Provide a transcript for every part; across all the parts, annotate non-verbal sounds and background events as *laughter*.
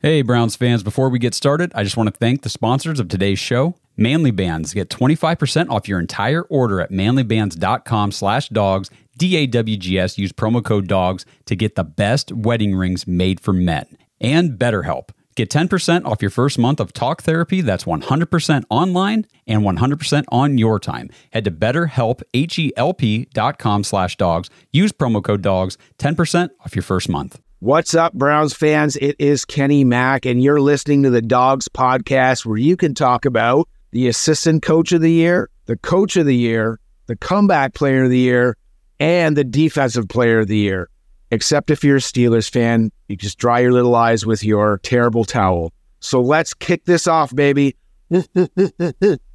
Hey, Browns fans, before we get started, I just want to thank the sponsors of today's show. Manly Bands. Get 25% off your entire order at manlybands.com slash dawgs, D-A-W-G-S. Use promo code DAWGS to get the best wedding rings made for men. And BetterHelp. Get 10% off your first month of talk therapy that's 100% online and 100% on your time. Head to betterhelp, H-E-L-P dot com slash dawgs. Use promo code DAWGS, 10% off your first month. What's up, Browns fans? It is Kenny Mack, and you're listening to the Dawgs Podcast, where you can talk about the assistant coach of the year, the coach of the year, the comeback player of the year, and the defensive player of the year. Except if you're a Steelers fan, you just dry your little eyes with your terrible towel. So let's kick this off, baby. *laughs*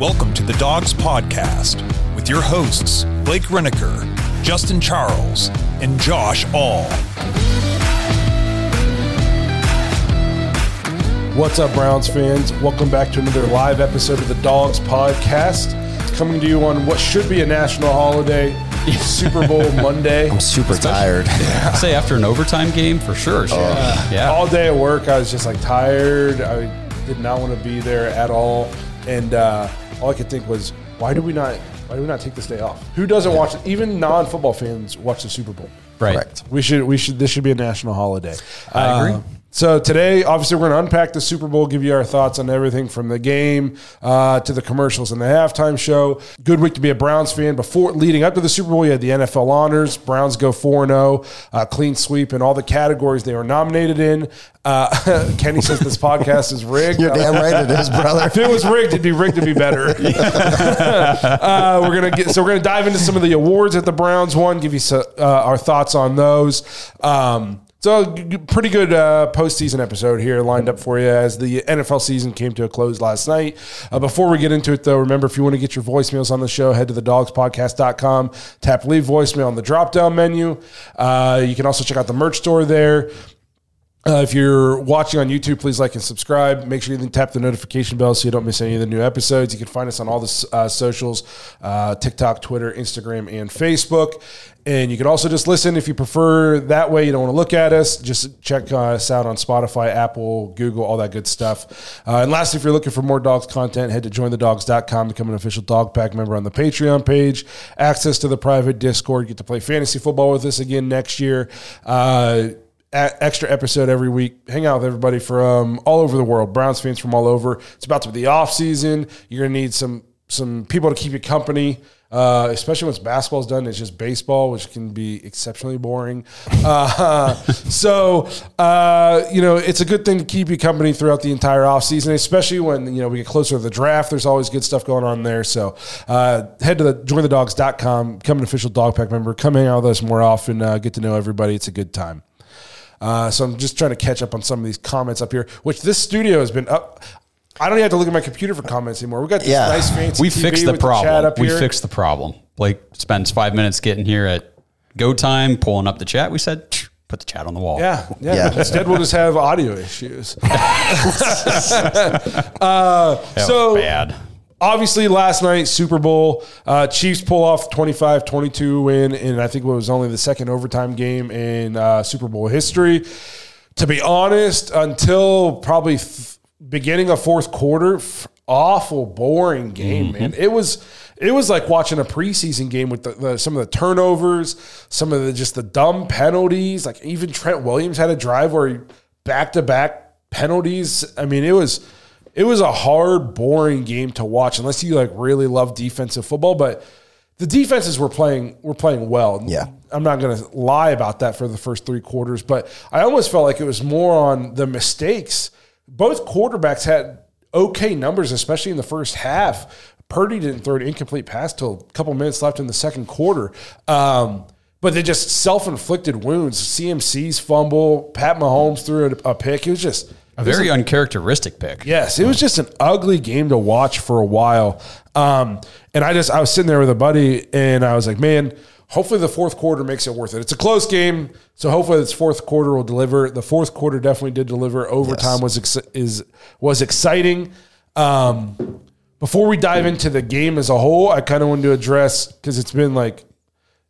Welcome to the Dawgs Podcast with your hosts, Blake Renaker, Justin Charles, and Josh All. What's up, Browns fans? Welcome back to another live episode of the Dawgs Podcast. Coming to you on what should be a national holiday, Super Bowl *laughs* Monday. I'm super tired. *laughs* Say after an overtime game, for sure. sure. yeah. All day at work, I was just like tired. I did not want to be there at all, and uh, all I could think was, why do we not? Why do we not take this day off? Who doesn't watch it? Even non-football fans watch the Super Bowl. Right. Correct. We should. We should. This should be a national holiday. I agree. Uh, so today, obviously, we're going to unpack the Super Bowl, give you our thoughts on everything from the game uh, to the commercials and the halftime show. Good week to be a Browns fan. Before leading up to the Super Bowl, you had the NFL honors. Browns go four and zero, uh, clean sweep in all the categories they were nominated in. Uh, *laughs* Kenny says this podcast is rigged. You're damn right it is, brother. If it was rigged, it'd be rigged to be better. *laughs* *laughs* uh, we're gonna get so we're gonna dive into some of the awards that the Browns won. Give you so, uh, our thoughts on those. Um, so pretty good uh, postseason episode here lined up for you as the NFL season came to a close last night. Uh, before we get into it, though, remember if you want to get your voicemails on the show, head to dawgspodcast.com, tap leave voicemail on the drop down menu. Uh, you can also check out the merch store there. Uh, if you're watching on YouTube, please like and subscribe. Make sure you tap the notification bell so you don't miss any of the new episodes. You can find us on all the uh, socials uh, TikTok, Twitter, Instagram, and Facebook. And you can also just listen if you prefer that way. You don't want to look at us. Just check us out on Spotify, Apple, Google, all that good stuff. Uh, and lastly, if you're looking for more dogs content, head to jointhedawgs.com, become an official dog pack member on the Patreon page, access to the private Discord, get to play fantasy football with us again next year. Extra episode every week. Hang out with everybody from all over the world. Browns fans from all over. It's about to be the off season. You're gonna need some some people to keep you company. Uh, especially once basketball's done, it's just baseball, which can be exceptionally boring. Uh, *laughs* so, uh, you know, it's a good thing to keep you company throughout the entire offseason, especially when, you know, we get closer to the draft. There's always good stuff going on there. So, uh, head to the jointhedawgs.com, become an official dog pack member, come hang out with us more often, uh, get to know everybody. It's a good time. Uh, so I'm just trying to catch up on some of these comments up here, which this studio has been up. I don't even have to look at my computer for comments anymore. We got this Yeah. nice fancy. We TV fixed the with chat problem. up we here. fixed the problem. Blake spends five minutes getting here at go time, pulling up the chat. We said, put the chat on the wall. Yeah, yeah. Yeah. Instead, we'll just have audio issues. *laughs* *laughs* That was so- bad. Obviously, last night, Super Bowl, uh, Chiefs pull off 25 22 win, and I think it was only the second overtime game in uh, Super Bowl history. To be honest, until probably th- beginning of fourth quarter, f- awful boring game, man. It was it was like watching a preseason game with the, the, some of the turnovers, some of the just the dumb penalties. Like even Trent Williams had a drive where he back to back penalties. I mean, it was it was a hard, boring game to watch unless you like really love defensive football. But the defenses were playing were playing well. Yeah. I'm not going to lie about that for the first three quarters, but I almost felt like it was more on the mistakes. Both quarterbacks had okay numbers, especially in the first half. Purdy didn't throw an incomplete pass till a couple minutes left in the second quarter. Um, but they just self inflicted wounds. CMC's fumble, Pat Mahomes threw a, a pick. It was just A very uncharacteristic pick. Yes, it was just an ugly game to watch for a while. Um, and I just I was sitting there with a buddy, and I was like, man, hopefully the fourth quarter makes it worth it. It's a close game, so hopefully this fourth quarter will deliver. The fourth quarter definitely did deliver. Overtime was ex- is was exciting. Um, before we dive into the game as a whole, I kind of wanted to address because it's been like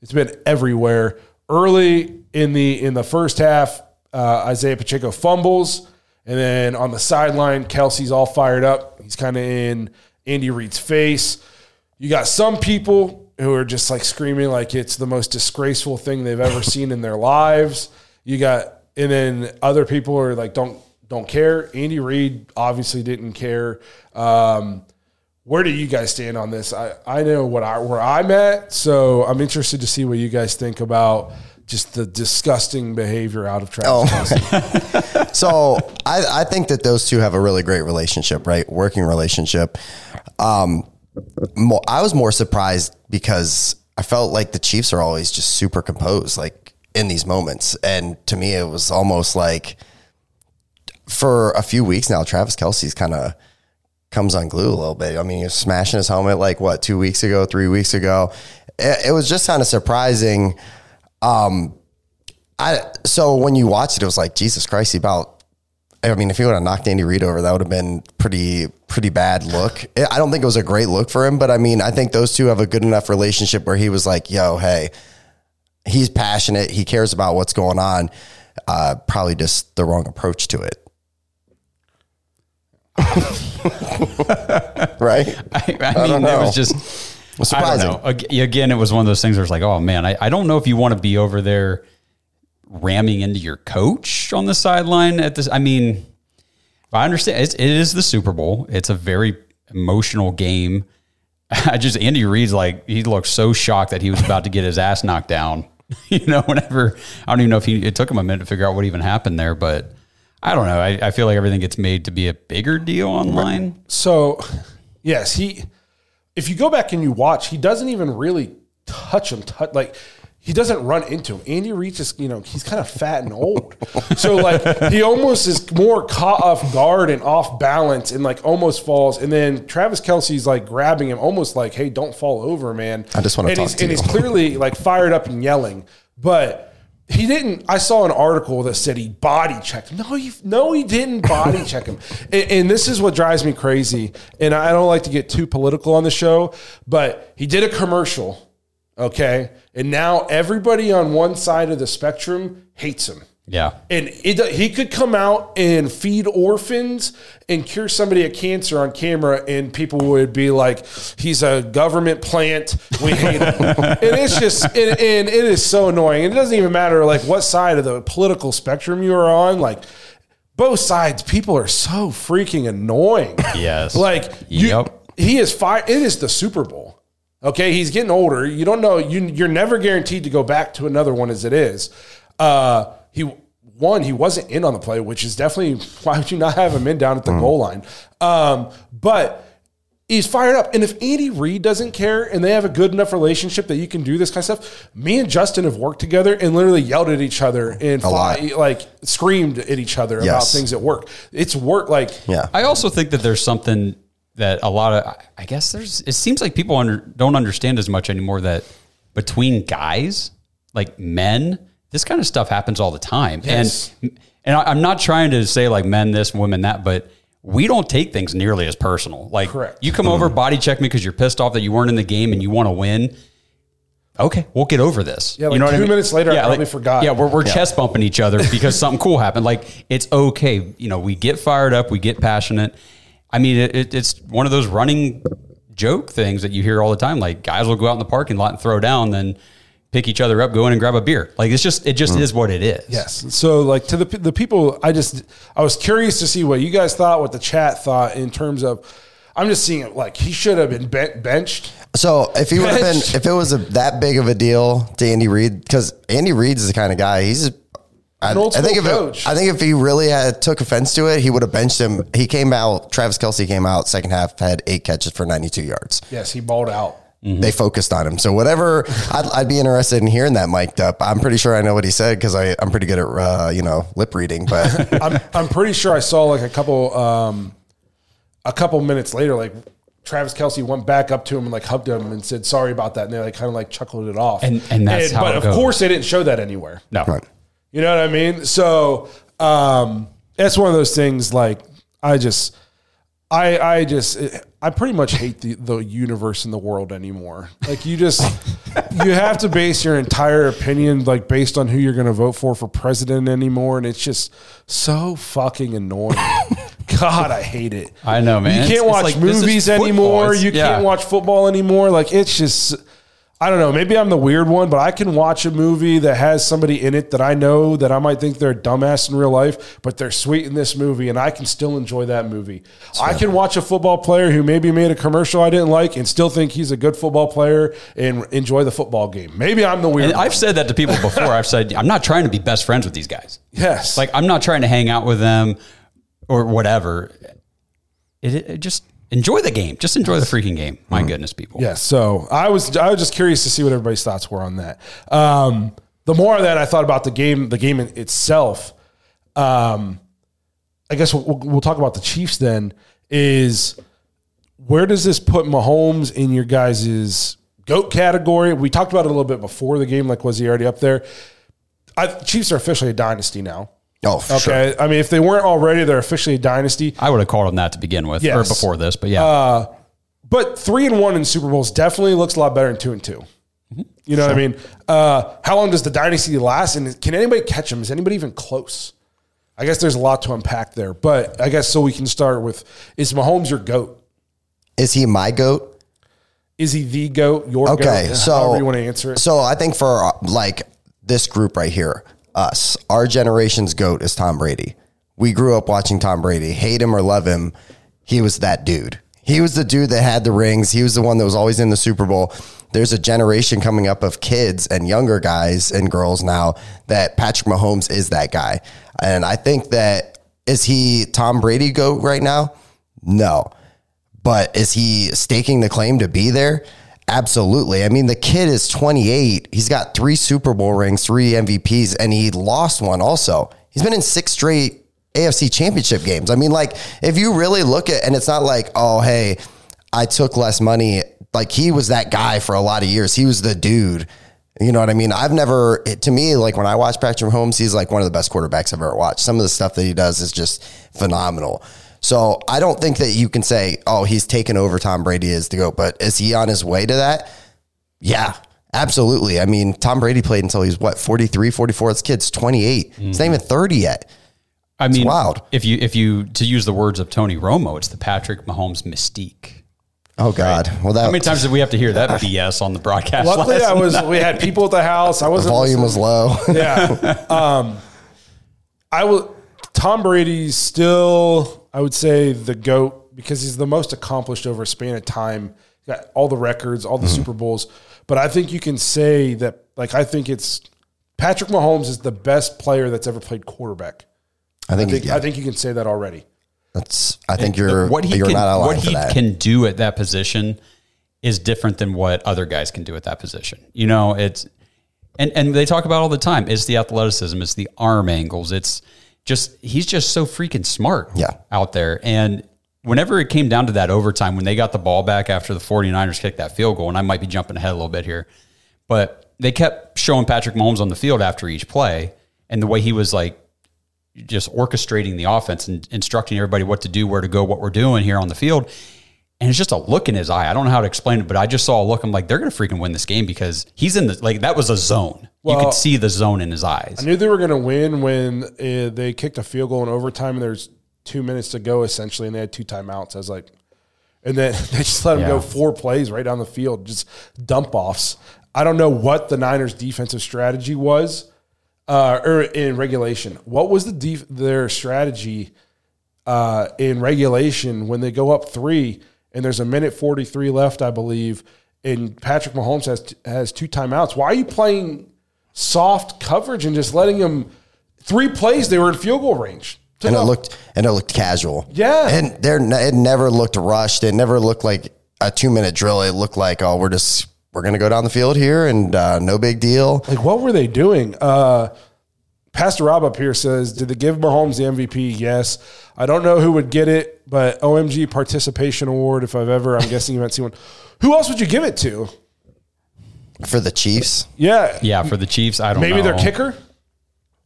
it's been everywhere. Early in the in the first half, uh, Isaiah Pacheco fumbles, and then on the sideline, Kelce's all fired up. He's kind of in Andy Reid's face. You got some people who are just like screaming like it's the most disgraceful thing they've ever *laughs* seen in their lives. You got and then other people are like don't don't care. Andy Reid obviously didn't care. Um, where do you guys stand on this? I, I know what I where I'm at, so I'm interested to see what you guys think about just the disgusting behavior out of Travis. *laughs* Kelce. *laughs* So I, I think that those two have a really great relationship, right? Working relationship. Um, mo I was more surprised because I felt like the Chiefs are always just super composed, like in these moments. And to me, it was almost like for a few weeks now, Travis Kelce's kind of comes unglued a little bit. I mean, he was smashing his helmet like what two weeks ago, three weeks ago. It, it was just kind of surprising. Um, I so when you watch it, it was like Jesus Christ. He about. I mean, if he would have knocked Andy Reid over, that would have been pretty pretty bad look. I don't think it was a great look for him, but I mean, I think those two have a good enough relationship where he was like, "Yo, hey." He's passionate. He cares about what's going on. Uh, probably just the wrong approach to it. *laughs* right? I, I, don't mean, it was just was I don't surprising. know. Again, it was one of those things where it's like, oh man, I, I don't know if you want to be over there ramming into your coach on the sideline at this. I mean, I understand it's, it is the Super Bowl. It's a very emotional game. *laughs* I just Andy Reid's like he looked so shocked that he was about to get his ass knocked down. *laughs* you know, *laughs* whenever I don't even know if he it took him a minute to figure out what even happened there, but I don't know. I, I feel like everything gets made to be a bigger deal online. So, yes, he. If you go back and you watch, he doesn't even really touch him. Touch like he doesn't run into him. Andy Reid is, you know, he's kind of fat and old, *laughs* so like he almost is more caught off guard and off balance and like almost falls. And then Travis Kelce's like grabbing him, almost like, "Hey, don't fall over, man." I just wanna And talk he's to and you. he's *laughs* clearly like fired up and yelling, but. He didn't. I saw an article that said he body checked him. No, he no, he didn't body *laughs* check him. And, and this is what drives me crazy. And I don't like to get too political on the show, but he did a commercial, okay, and now everybody on one side of the spectrum hates him. Yeah. And it, he could come out and feed orphans and cure somebody of cancer on camera, and people would be like, "He's a government plant. We hate him." *laughs* and it's just, and, and it is so annoying. And it doesn't even matter like what side of the political spectrum you are on. Like both sides, people are so freaking annoying. Yes. Like you, Yep. he is fire. It is the Super Bowl. Okay, he's getting older. You don't know. You you're never guaranteed to go back to another one as it is. Uh, he one he wasn't in on the play, which is definitely *laughs* why would you not have him in down at the goal line? Um, but he's fired up. And if Andy Reid doesn't care and they have a good enough relationship that you can do this kind of stuff, me and Justin have worked together and literally yelled at each other and lot. like screamed at each other about things at work. It's work like Yeah. I also think that there's something that a lot of, I guess there's, it seems like people under, don't understand as much anymore that between guys, like men, this kind of stuff happens all the time. Yes. And, and I- I'm not trying to say like men this, women that, but we don't take things nearly as personal. Like Correct. you come over, body check me because you're pissed off that you weren't in the game and you want to win. Okay, we'll get over this. Yeah, like you know what two I mean? minutes later, I probably forgot. Yeah, we're, we're chest bumping each other because *laughs* something cool happened. Like it's okay. You know, we get fired up, we get passionate. I mean, it, it, it's one of those running joke things that you hear all the time. Like guys will go out in the parking lot and throw down, then pick each other up, go in and grab a beer. Like it's just, it just mm. is what it is. Yes. So like to the the people, I just I was curious to see what you guys thought, what the chat thought in terms of. I'm just seeing it like he should have been ben- benched. So if he would have been, if it was a, that big of a deal to Andy Reid, because Andy Reid's the kind of guy he's. I, An old I think if school it, coach. I think if he really had took offense to it, he would have benched him. He came out. Travis Kelce came out second half, had eight catches for 92 yards. Yes, he balled out. They focused on him. So whatever, I'd, I'd be interested in hearing that mic'd up. I'm pretty sure I know what he said because I'm pretty good at uh, you know lip reading. But *laughs* I'm I'm pretty sure I saw like a couple um a couple minutes later, like Travis Kelce went back up to him and like hugged him and said sorry about that, and they like kind of like chuckled it off. And- and that's how but it of goes. course they didn't show that anywhere. No. You know what I mean? So um, that's one of those things. Like I just, I I just I pretty much hate the the universe and the world anymore. Like you just you have to base your entire opinion like based on who you're going to vote for for president anymore, and it's just so fucking annoying. *laughs* God, I hate it. I know, man. You can't it's watch like, movies anymore. It's- You yeah. can't watch football anymore. Like it's just. I don't know. Maybe I'm the weird one, but I can watch a movie that has somebody in it that I know that I might think they're a dumbass in real life, but they're sweet in this movie, and I can still enjoy that movie. I can watch a football player who maybe made a commercial I didn't like and still think he's a good football player and enjoy the football game. Maybe I'm the weird. I've said that to people before. I've said I'm not trying to be best friends with these guys. yes. Like I'm not trying to hang out with them or whatever. It, it just enjoy the game. Just enjoy the freaking game. My goodness, people. Yes. So I was I was just curious to see what everybody's thoughts were on that. Um, the more that I thought about the game, the game itself, um, I guess we'll, we'll talk about the Chiefs then. Is where does this put Mahomes in your guys' goat category? We talked about it a little bit before the game. Like, was he already up there? I, Chiefs are officially a dynasty now. Oh, for sure. Okay. I mean, if they weren't already, they're officially a dynasty. I would have called them that to begin with, or before this. But yeah, But three and one in Super Bowls definitely looks a lot better than two and 2 You know what I mean? Uh, how long does the dynasty last? And can anybody catch them? Is anybody even close? I guess there's a lot to unpack there. But I guess so we can start with is Mahomes your GOAT? Is he my goat? Is he the GOAT? Your Okay, GOAT? so However you want to answer it. So I think for uh, like this group right here, us, our generation's goat is Tom Brady. We grew up watching Tom Brady. Hate him or love him, he was that dude. He was the dude that had the rings. He was the one that was always in the Super Bowl. There's a generation coming up of kids and younger guys and girls now that Patrick Mahomes is that guy. And I think that is he Tom Brady goat right now? No. But is he staking the claim to be there? Absolutely. I mean, the kid is 28. He's got three Super Bowl rings, three MVPs, and he lost one also. He's been in six straight AFC championship games. I mean, like, if you really look at, and it's not like, oh, hey, I took less money. Like, he was that guy for a lot of years. He was the dude. You know what I mean? I've never, to me, like when I watch Patrick Mahomes, he's like one of the best quarterbacks I've ever watched. Some of the stuff that he does is just phenomenal. So I don't think that you can say, oh, he's taken over Tom Brady as the GOAT, but is he on his way to that? Yeah, absolutely. I mean, Tom Brady played until he's what, 43, 44? This kid's 28. He's not even 30 yet. I mean, wild. If you if you to use the words of Tony Romo, it's the Patrick Mahomes mystique. Oh, God. Well, that How many times did we have to hear that *laughs* BS on the broadcast? Luckily, last I was. night? We had people at the house. I wasn't. volume was low. yeah. *laughs* Um, I will. Tom Brady's still, I would say, the goat because he's the most accomplished over a span of time. He's got all the records, all the mm-hmm. Super Bowls. But I think you can say that, like, I think it's Patrick Mahomes is the best player that's ever played quarterback. I I think, think, yeah, I think you can say that already. that's, I think you're, what he you're can, not aligned what he that. can do at that position is different than what other guys can do at that position. You know, it's and and they talk about all the time. It's the athleticism, it's the arm angles, it's just he's just so freaking smart Yeah. out there. And whenever it came down to that overtime, when they got the ball back after the 49ers kicked that field goal, and I might be jumping ahead a little bit here, but they kept showing Patrick Mahomes on the field after each play and the way he was like just orchestrating the offense and instructing everybody what to do, where to go, what we're doing here on the field. And it's just a look in his eye. I don't know how to explain it, but I just saw a look. I'm like, they're going to freaking win this game because he's in the, like, that was a zone. You could see the zone in his eyes. I knew they were going to win when uh, they kicked a field goal in overtime and there's two minutes to go essentially, and they had two timeouts. I was like, and then *laughs* they just let him Yeah. go four plays right down the field, just dump offs. I don't know what the Niners' defensive strategy was, uh, or in regulation. What was the def- their strategy uh, in regulation when they go up three and there's a minute forty three left, I believe, and Patrick Mahomes has has two timeouts? Why are you playing soft coverage and just letting him three plays? They were in field goal range. Took and it off- looked and it looked casual. Yeah. and there it never looked rushed. It never looked like a two minute drill. It looked like oh, we're just we're gonna go down the field here and uh, no big deal. Like, what were they doing? Uh, Pastor Rob up here says, Did they give Mahomes the MVP? Yes. I don't know who would get it, but OMG Participation Award, if I've ever, I'm guessing you might see one. Who else would you give it to? For the Chiefs, Yeah. yeah, for the Chiefs, I don't know. Maybe know. their kicker?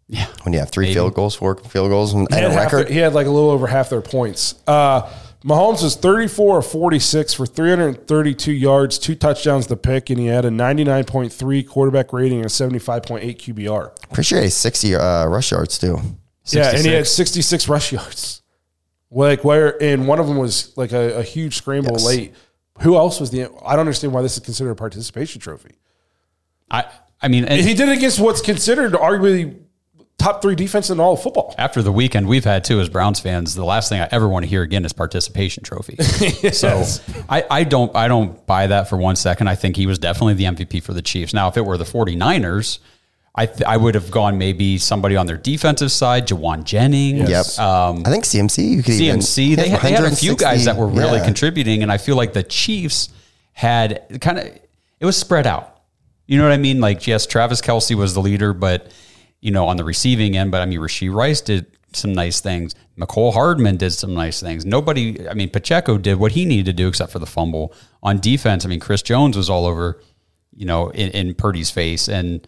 Yeah. When you have three field goals, four field goals, and, and a record, their- he had like a little over half their points. Uh, Mahomes was 34 of 46 for 332 yards, two touchdowns to pick, and he had a 99.3 quarterback rating and a 75.8 QBR. Pretty sure he has 60 uh, rush yards too. Yeah, and he had 66. 66 rush yards. Like where, and one of them was like a, a huge scramble Yes. late. Who else was the? I don't understand why this is considered a participation trophy. I I mean, and He did it against what's considered arguably top three defense in all of football. after the weekend we've had too as Browns fans, the last thing I ever want to hear again is participation trophy. *laughs* So I, I don't I don't buy that for one second. I think he was definitely the MVP for the Chiefs. Now, if it were the 49ers, I th- I would have gone maybe somebody on their defensive side, Jauan Jennings. Yep. Um, I think CMC. You could even CMC. They, had- they had a few guys that were really yeah. contributing, and I feel like the Chiefs had kind of it was spread out. You know what I mean? Like, yes, Travis Kelce was the leader, but you know, on the receiving end, but I mean, Rasheed Rice did some nice things. Mecole Hardman did some nice things. Nobody, I mean, Pacheco did what he needed to do except for the fumble. On defense, I mean, Chris Jones was all over, you know, in, in Purdy's face, and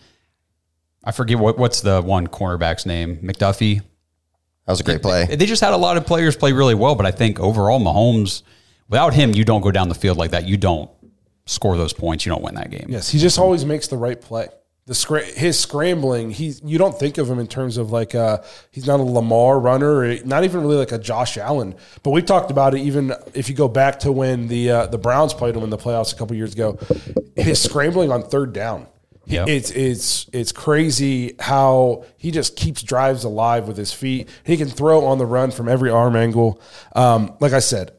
I forget what what's the one cornerback's name, McDuffie. That was a great play. They just had a lot of players play really well, but I think overall Mahomes, without him, you don't go down the field like that. You don't score those points. You don't win that game. Yes, he just always makes the right play. The scra- his scrambling, he's you don't think of him in terms of like uh he's not a Lamar runner, not even really like a Josh Allen. But we talked about it even if you go back to when the uh, the Browns played him in the playoffs a couple years ago. His scrambling on third down, Yep. it's it's it's crazy how he just keeps drives alive with his feet. He can throw on the run from every arm angle. Um, like I said,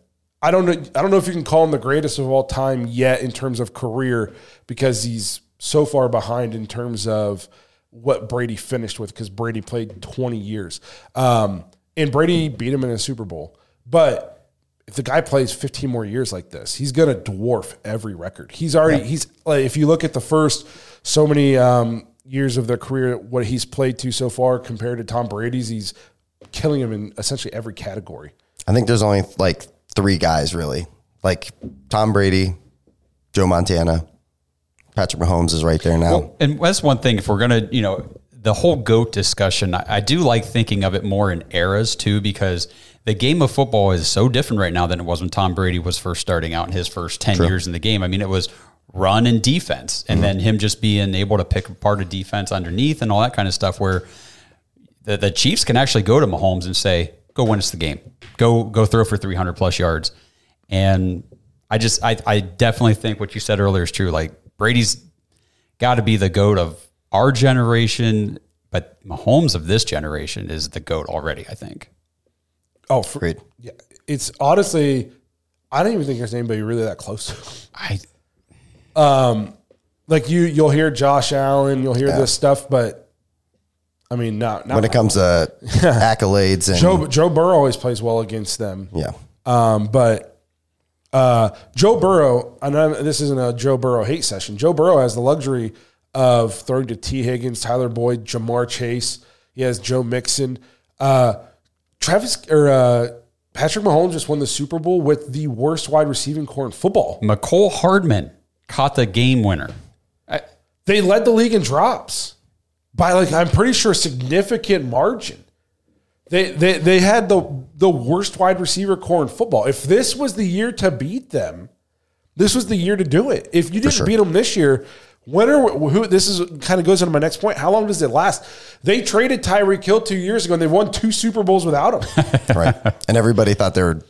I don't know. I don't know if you can call him the greatest of all time yet in terms of career because he's so far behind in terms of what Brady finished with because Brady played 20 years. Um, and Brady beat him in a Super Bowl. But if the guy plays 15 more years like this, he's going to dwarf every record. He's already, he's like, if you look at the first so many um, years of their career, what he's played to so far compared to Tom Brady's, he's killing him in essentially every category. I think there's only like three guys really, like Tom Brady, Joe Montana, Patrick Mahomes is right there now. And that's one thing. If we're gonna, you know, the whole goat discussion, I, I do like thinking of it more in eras too, because the game of football is so different right now than it was when Tom Brady was first starting out in his first ten years in the game. I mean, it was run and defense, and mm-hmm. then him just being able to pick apart a defense underneath and all that kind of stuff. Where the, the Chiefs can actually go to Mahomes and say, "Go win us the game. Go go throw for 300 plus yards." And I just I I definitely think what you said earlier is true. Like Brady's got to be the goat of our generation, but Mahomes of this generation is the goat already. I think. Oh, for, Agreed. yeah. It's honestly, I don't even think there's anybody really that close. to him. I um, like you, you'll hear Josh Allen, you'll hear this stuff, but I mean, not, not When it comes to *laughs* accolades and Joe. Joe Burrow always plays well against them. yeah, Um, but uh, Joe Burrow, and I'm, this isn't a Joe Burrow hate session. Joe Burrow has the luxury of throwing to Tee Higgins, Tyler Boyd, Ja'Marr Chase. He has Joe Mixon. Uh, Travis or uh, Patrick Mahomes just won the Super Bowl with the worst wide receiving core in football. Mecole Hardman caught the game winner. I, They led the league in drops by like I'm pretty sure significant margin. They they they had the the worst wide receiver core in football. If this was the year to beat them, this was the year to do it. If you didn't sure. beat them this year, when are who? This is kind of goes into my next point. How long does it last? They traded Tyreek Hill two years ago, and they won two Super Bowls without him. *laughs* right. and everybody thought they were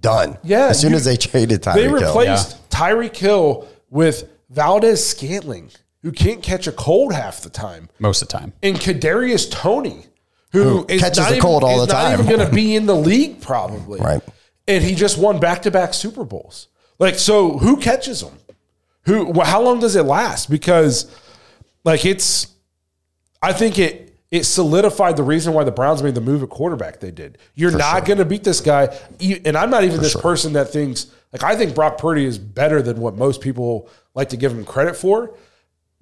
done. Yeah, as soon you- as they traded Tyreek They Hill. replaced Tyreek Hill with Valdez Scantling, who can't catch a cold half the time. most of the time. and Kadarius Toney, who, Who is catches not a even- cold all is the not time. even going to be *laughs* in the league probably. Right. And he just won back to back Super Bowls. Like, so who catches them? Who? wh- How long does it last? Because, like, it's. I think it it solidified the reason why the Browns made the move at quarterback they did. You're not going to beat this guy, and I'm not even this person that thinks like I think Brock Purdy is better than what most people like to give him credit for.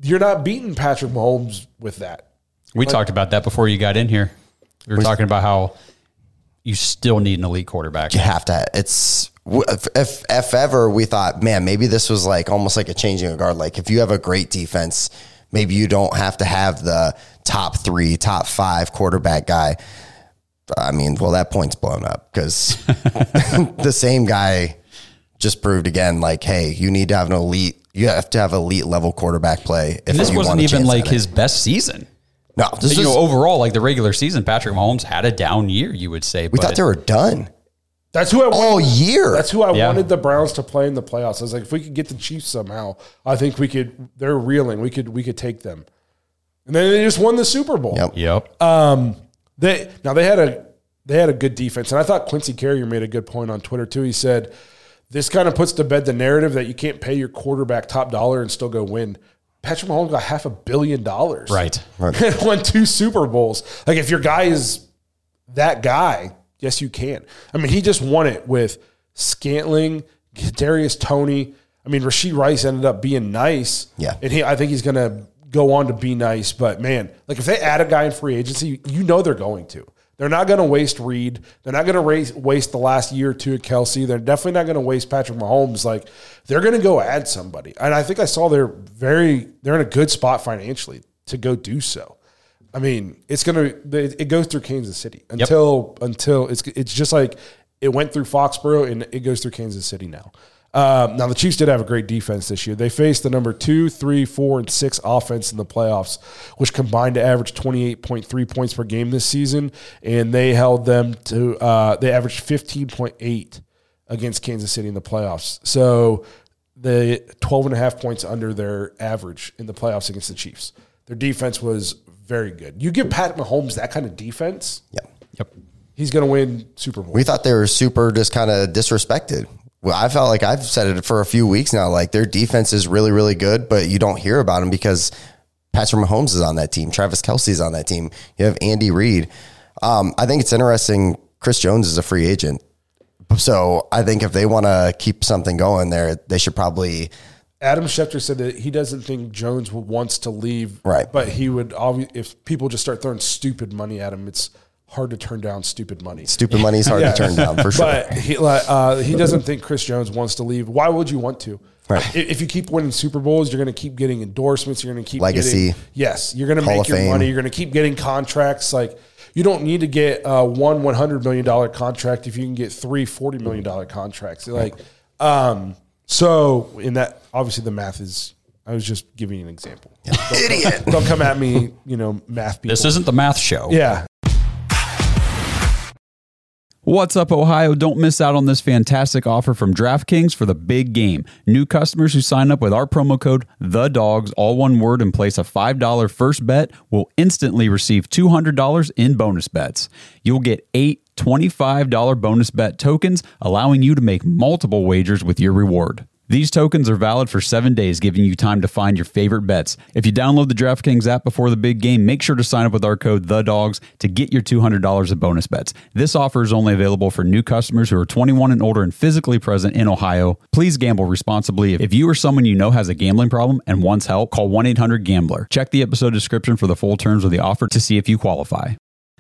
You're not beating Patrick Mahomes with that. We talked about that before you got in here. We were talking about how you still need an elite quarterback. you have to. It's if, if if ever we thought, man, maybe this was like almost like a changing of guard. Like if you have a great defense, maybe you don't have to have the top three, top five quarterback guy. I mean, well, that point's blown up because *laughs* *laughs* the same guy just proved again, like, hey, you need to have an elite, you have to have elite level quarterback play. If And this you wasn't want a even like at it. his best season. No, this you was, know, overall, like the regular season, Patrick Mahomes had a down year, you would say. we thought they were done That's who I all wanted. year. That's who I Yeah. wanted the Browns to play in the playoffs. I was like, if we could get the Chiefs somehow, I think we could. They're reeling. We could. We could take them. And then they just won the Super Bowl. Yep. Yep. Um, they now they had a they had a good defense, and I thought Quincy Carrier made a good point on Twitter too. He said this kind of puts to bed the narrative that you can't pay your quarterback top dollar and still go win. Patrick Mahomes got half a billion dollars, right. and *laughs* won two Super Bowls. Like if your guy is that guy, yes, you can. I mean, he just won it with Scantling, Darius Toney. I mean, Rasheed Rice ended up being nice. Yeah. and he, I think he's going to go on to be nice. But man, like if they add a guy in free agency, you know they're going to. They're not going to waste Reid. They're not going to waste the last year or two of Kelce. They're definitely not going to waste Patrick Mahomes. Like they're going to go add somebody, and I think I saw they're very they're in a good spot financially to go do so. I mean, it's gonna it goes through Kansas City until until it's it's just like it went through Foxborough and it goes through Kansas City now. Um, now the Chiefs did have a great defense this year. They faced the number two, three, four, and six offense in the playoffs, which combined to average twenty eight point three points per game this season, and they held them to uh, they averaged fifteen point eight against Kansas City in the playoffs. So the 12 and a half points under their average in the playoffs against the Chiefs. Their defense was very good. You give Pat Mahomes that kind of defense, yeah. Yep. he's going to win Super Bowl. We thought they were super just kind of disrespected. Well, I felt like I've said it for a few weeks now. Like their defense is really, really good, but you don't hear about them because Patrick Mahomes is on that team. Travis Kelce's on that team. You have Andy Reid. Um, I think it's interesting. Chris Jones is a free agent. So I think if they want to keep something going there, they should probably Adam Schefter said that he doesn't think Jones wants to leave, Right. But he would, obvi- if people just start throwing stupid money at him, it's hard to turn down stupid money. stupid money is hard *laughs* Yeah. to turn down for sure. But he uh, he doesn't think Chris Jones wants to leave. Why would you want to? Right. If you keep winning Super Bowls, you're going to keep getting endorsements. You're going to keep Legacy. Getting, yes, you're going to Hall make your Fame. money. You're going to keep getting contracts. Like you don't need to get uh, one 100 million dollar contract if you can get three 40 million dollar contracts. Like, um, so in that, obviously the math is. I was just giving you an example. Don't Idiot. Come, don't come at me, you know, math people. This isn't the math show. yeah, What's up, Ohio? Don't miss out on this fantastic offer from DraftKings for the big game. New customers who sign up with our promo code The Dawgs, all one word, and place a $5 first bet will instantly receive $200 in bonus bets. You'll get eight $25 bonus bet tokens, allowing you to make multiple wagers with your reward. These tokens are valid for seven days, giving you time to find your favorite bets. If you download the DraftKings app before the big game, make sure to sign up with our code THEDAWGS to get your $200 of bonus bets. This offer is only available for new customers who are 21 and older and physically present in Ohio. Please gamble responsibly. If you or someone you know has a gambling problem and wants help, call 1 800 Gambler. Check the episode description for the full terms of the offer to see if you qualify.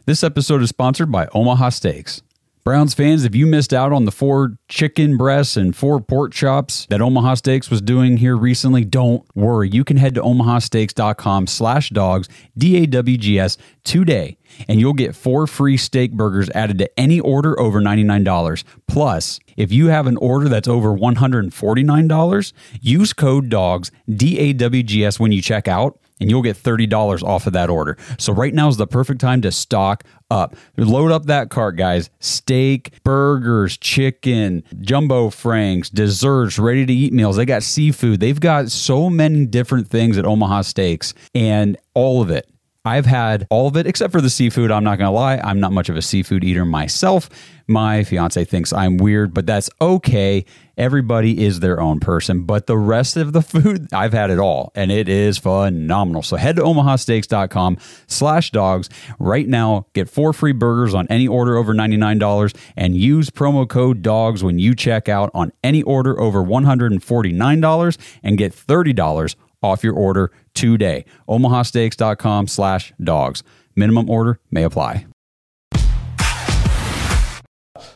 This episode is sponsored by Omaha Steaks. Browns fans, if you missed out on the four chicken breasts and four pork chops that Omaha Steaks was doing here recently, don't worry. You can head to omahasteaks.com slash dawgs, D-A-W-G-S, today, and you'll get four free steak burgers added to any order over $99. Plus, if you have an order that's over $149, use code DAWGS, D-A-W-G-S, when you check out, and you'll get $30 off of that order. So right now is the perfect time to stock up. Load up that cart, guys. Steak, burgers, chicken, jumbo franks, desserts, ready to eat meals. They got seafood. They've got so many different things at Omaha Steaks and all of it. I've had all of it except for the seafood. I'm not going to lie. I'm not much of a seafood eater myself. My fiance thinks I'm weird, but that's okay. Everybody is their own person. But the rest of the food, *laughs* I've had it all, and it is phenomenal. So head to omahasteaks.com slash dawgs right now. Get four free burgers on any order over $99 and use promo code DAWGS when you check out on any order over $149 and get $30 off your order today. omahasteaks.com slash dawgs. Minimum order may apply.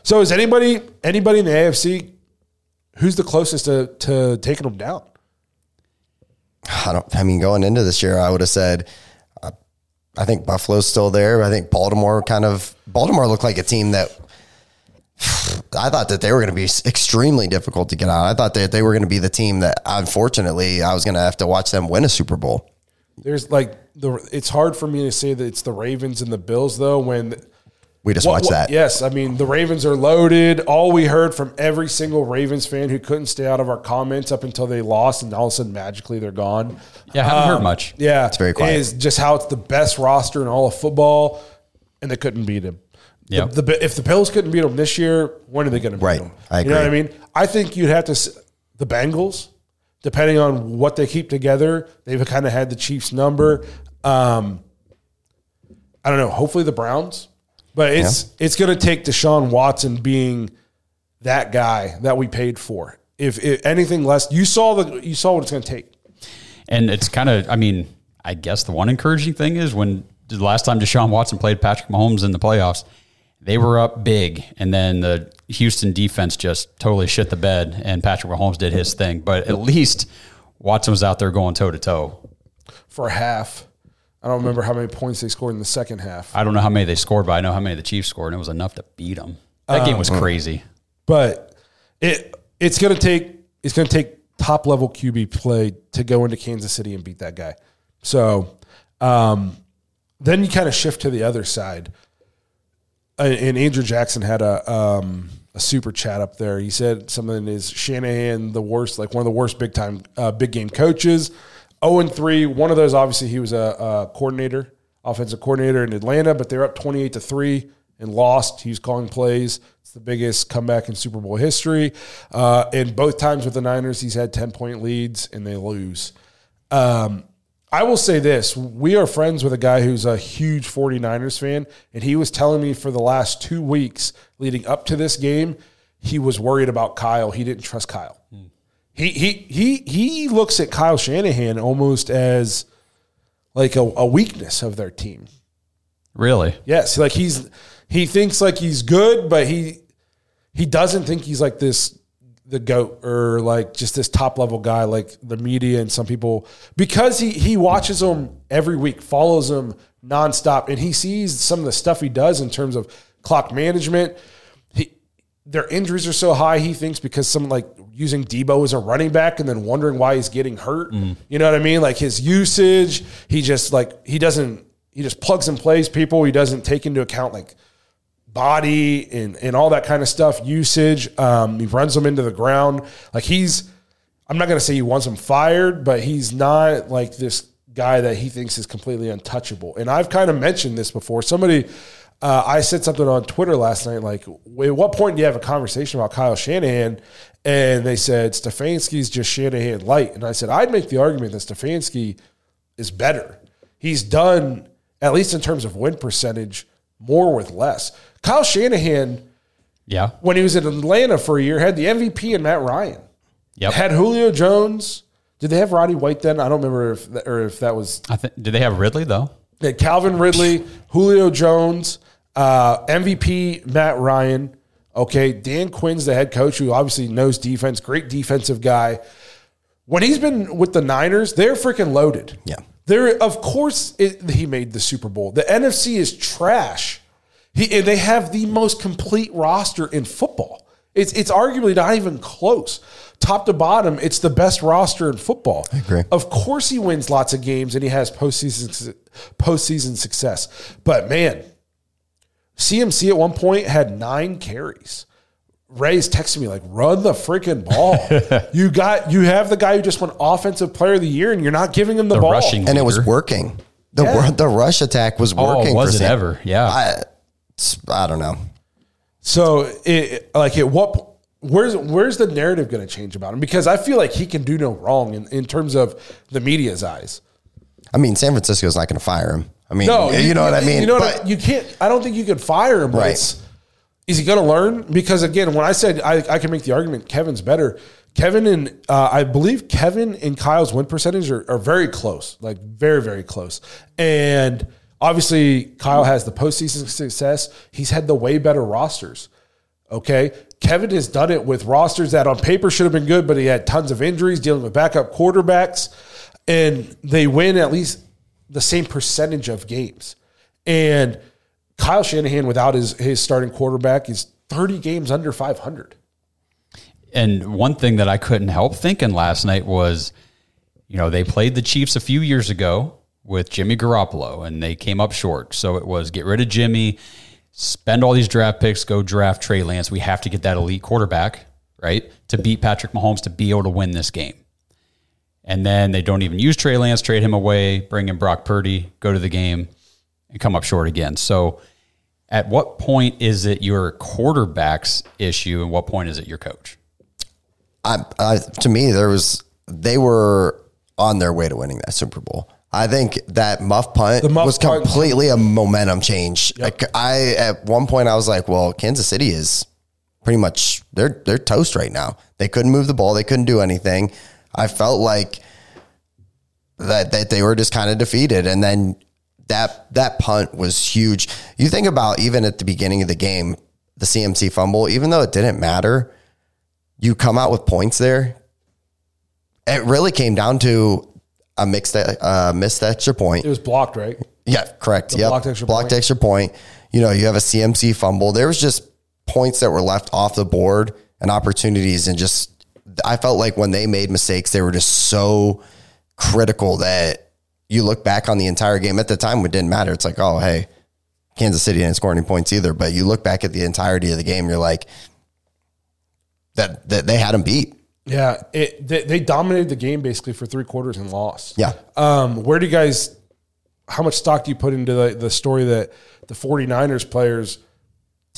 So is anybody anybody in the AFC who's the closest to, to taking them down? I don't. I mean, going into this year, I would have said, uh, I think Buffalo's still there. I think Baltimore kind of Baltimore looked like a team that *sighs* I thought that they were going to be extremely difficult to get out. I thought that they were going to be the team that unfortunately I was going to have to watch them win a Super Bowl. There's like the. It's hard for me to say that it's the Ravens and the Bills though when We just watched that. Yes, I mean the Ravens are loaded. All we heard from every single Ravens fan who couldn't stay out of our comments up until they lost, and all of a sudden magically they're gone. Yeah, I haven't heard much. Yeah, It's very quiet. Is just how it's the best roster in all of football, and they couldn't beat him. Yep. The, the, if the Bills couldn't beat them this year, when are they going to beat Right. them? I You know what I mean? I think you'd have to. s- The Bengals, depending on what they keep together, they've kind of had the Chiefs' number. Um, I don't know. Hopefully the Browns, but it's it's going to take Deshaun Watson being that guy that we paid for. If, if anything less, you saw the you saw what it's going to take. And it's kind of, I mean, I guess the one encouraging thing is when the last time Deshaun Watson played Patrick Mahomes in the playoffs, they were up big, and then the Houston defense just totally shit the bed, and Patrick Mahomes did his thing. But at least Watson was out there going toe to toe. for half. I don't remember how many points they scored in the second half. I don't know how many they scored, but I know how many the Chiefs scored, and it was enough to beat them. That game was crazy. But it it's gonna take it's gonna take top level QB play to go into Kansas City and beat that guy. So um, then you kind of shift to the other side. And- And Andrew Jackson had a um, a super chat up there. He said something is Shanahan the worst, like one of the worst big time uh, big game coaches. Zero and three. One of those, obviously, he was a, a coordinator, offensive coordinator in Atlanta, but they were up twenty eight to three and lost. He was calling plays. It's the biggest comeback in Super Bowl history. Uh, and both times with the Niners, he's had ten point leads and they lose. Um, I will say this. We are friends with a guy who's a huge 49ers fan, and he was telling me for the last two weeks leading up to this game, he was worried about Kyle. He didn't trust Kyle. He, he, he, he looks at Kyle Shanahan almost as like a, a weakness of their team. Really? Yes, like he's he thinks like he's good, but he he doesn't think he's like this the goat or like just this top level guy like the media and some people because he he watches them every week, follows them nonstop, and he sees some of the stuff he does in terms of clock management. He their injuries are so high, he thinks because some like using Deebo as a running back and then wondering why he's getting hurt. You know what I mean? Like his usage, he just like he doesn't he just plugs and plays people. He doesn't take into account like body and, and all that kind of stuff, usage. Um, he runs them into the ground. Like he's, I'm not going to say he wants him fired, but he's not like this guy that he thinks is completely untouchable. And I've kind of mentioned this before. Somebody, uh, I said something on Twitter last night, like, at what point do you have a conversation about Kyle Shanahan? And they said Stefanski's just Shanahan light. And I said, I'd make the argument that Stefanski is better. He's done, at least in terms of win percentage, more with less. Kyle Shanahan, Yeah. when he was in Atlanta for a year, had the MVP and Matt Ryan. Yep. Had Julio Jones. Did they have Roddy White then? I don't remember if that, or if that was I think. Did they have Ridley though? they had Calvin Ridley, Julio Jones, uh, MVP Matt Ryan. Okay, Dan Quinn's the head coach who obviously knows defense, great defensive guy. When he's been with the Niners, they're freaking loaded. Yeah. They're of course it, he made the Super Bowl. The NFC is trash. He and they have the most complete roster in football. It's it's arguably not even close. Top to bottom, it's the best roster in football. I agree. Of course, he wins lots of games and he has postseason postseason success. But man, CMC at one point had nine carries. Ray's texting me like, "Run the freaking ball! *laughs* you got you have the guy who just won Offensive Player of the Year, and you're not giving him the, The ball." rushing and it was working. The Yeah. the rush attack was Oh, working. was for it Sam- ever? Yeah. I, it's- I don't know. So, it, like, at what where's where's the narrative going to change about him? Because I feel like he can do no wrong in, in terms of the media's eyes. I mean, San Francisco's not going to fire him. I mean, No, you, know what I mean. You know what But- I, you can't. I don't think you could fire him. Right. is he going to learn? Because again, when I said I, I can make the argument, Kevin's better. Kevin and uh, I believe Kevin and Kyle's win percentage are, are very close, like very very close. And obviously, Kyle has the postseason success. He's had the way better rosters. Okay. Kevin has done it with rosters that on paper should have been good, but he had tons of injuries dealing with backup quarterbacks. And they win at least the same percentage of games. And Kyle Shanahan, without his his starting quarterback, is 30 games under 500. And one thing that I couldn't help thinking last night was, you know, they played the Chiefs a few years ago with Jimmy Garoppolo and they came up short. So it was get rid of Jimmy, spend all these draft picks, go draft Trey Lance. We have to get that elite quarterback, right? To beat Patrick Mahomes to be able to win this game. And then they don't even use Trey Lance, trade him away, bring in Brock Purdy, go to the game, and come up short again. So at what point is it your quarterback's issue and what point is it your coach? I, I, to me, there was they were on their way to winning that Super Bowl. I think that muff punt muff was punt- completely a momentum change. Like I, at one point, I was like, "Well, Kansas City is pretty much they're they're toast right now. They couldn't move the ball. They couldn't do anything. I felt like that that they were just kind of defeated, and then that that punt was huge. You think about even at the beginning of the game, the CMC fumble, even though it didn't matter, you come out with points there. It really came down to a mixed uh, missed extra point. It was blocked, right? Yeah, correct. Yeah, blocked extra blocked point. extra point. You know, you have a CMC fumble. There was just points that were left off the board and opportunities, and just I felt like when they made mistakes, they were just so critical that you look back on the entire game. At the time, it didn't matter. It's like, oh, hey, Kansas City didn't score any points either. But you look back at the entirety of the game, you're like, that that they had them beat. Yeah, it, they, they dominated the game basically for three quarters and lost. Yeah. Um, where do you guys, how much stock do you put into the, the story that the 49ers players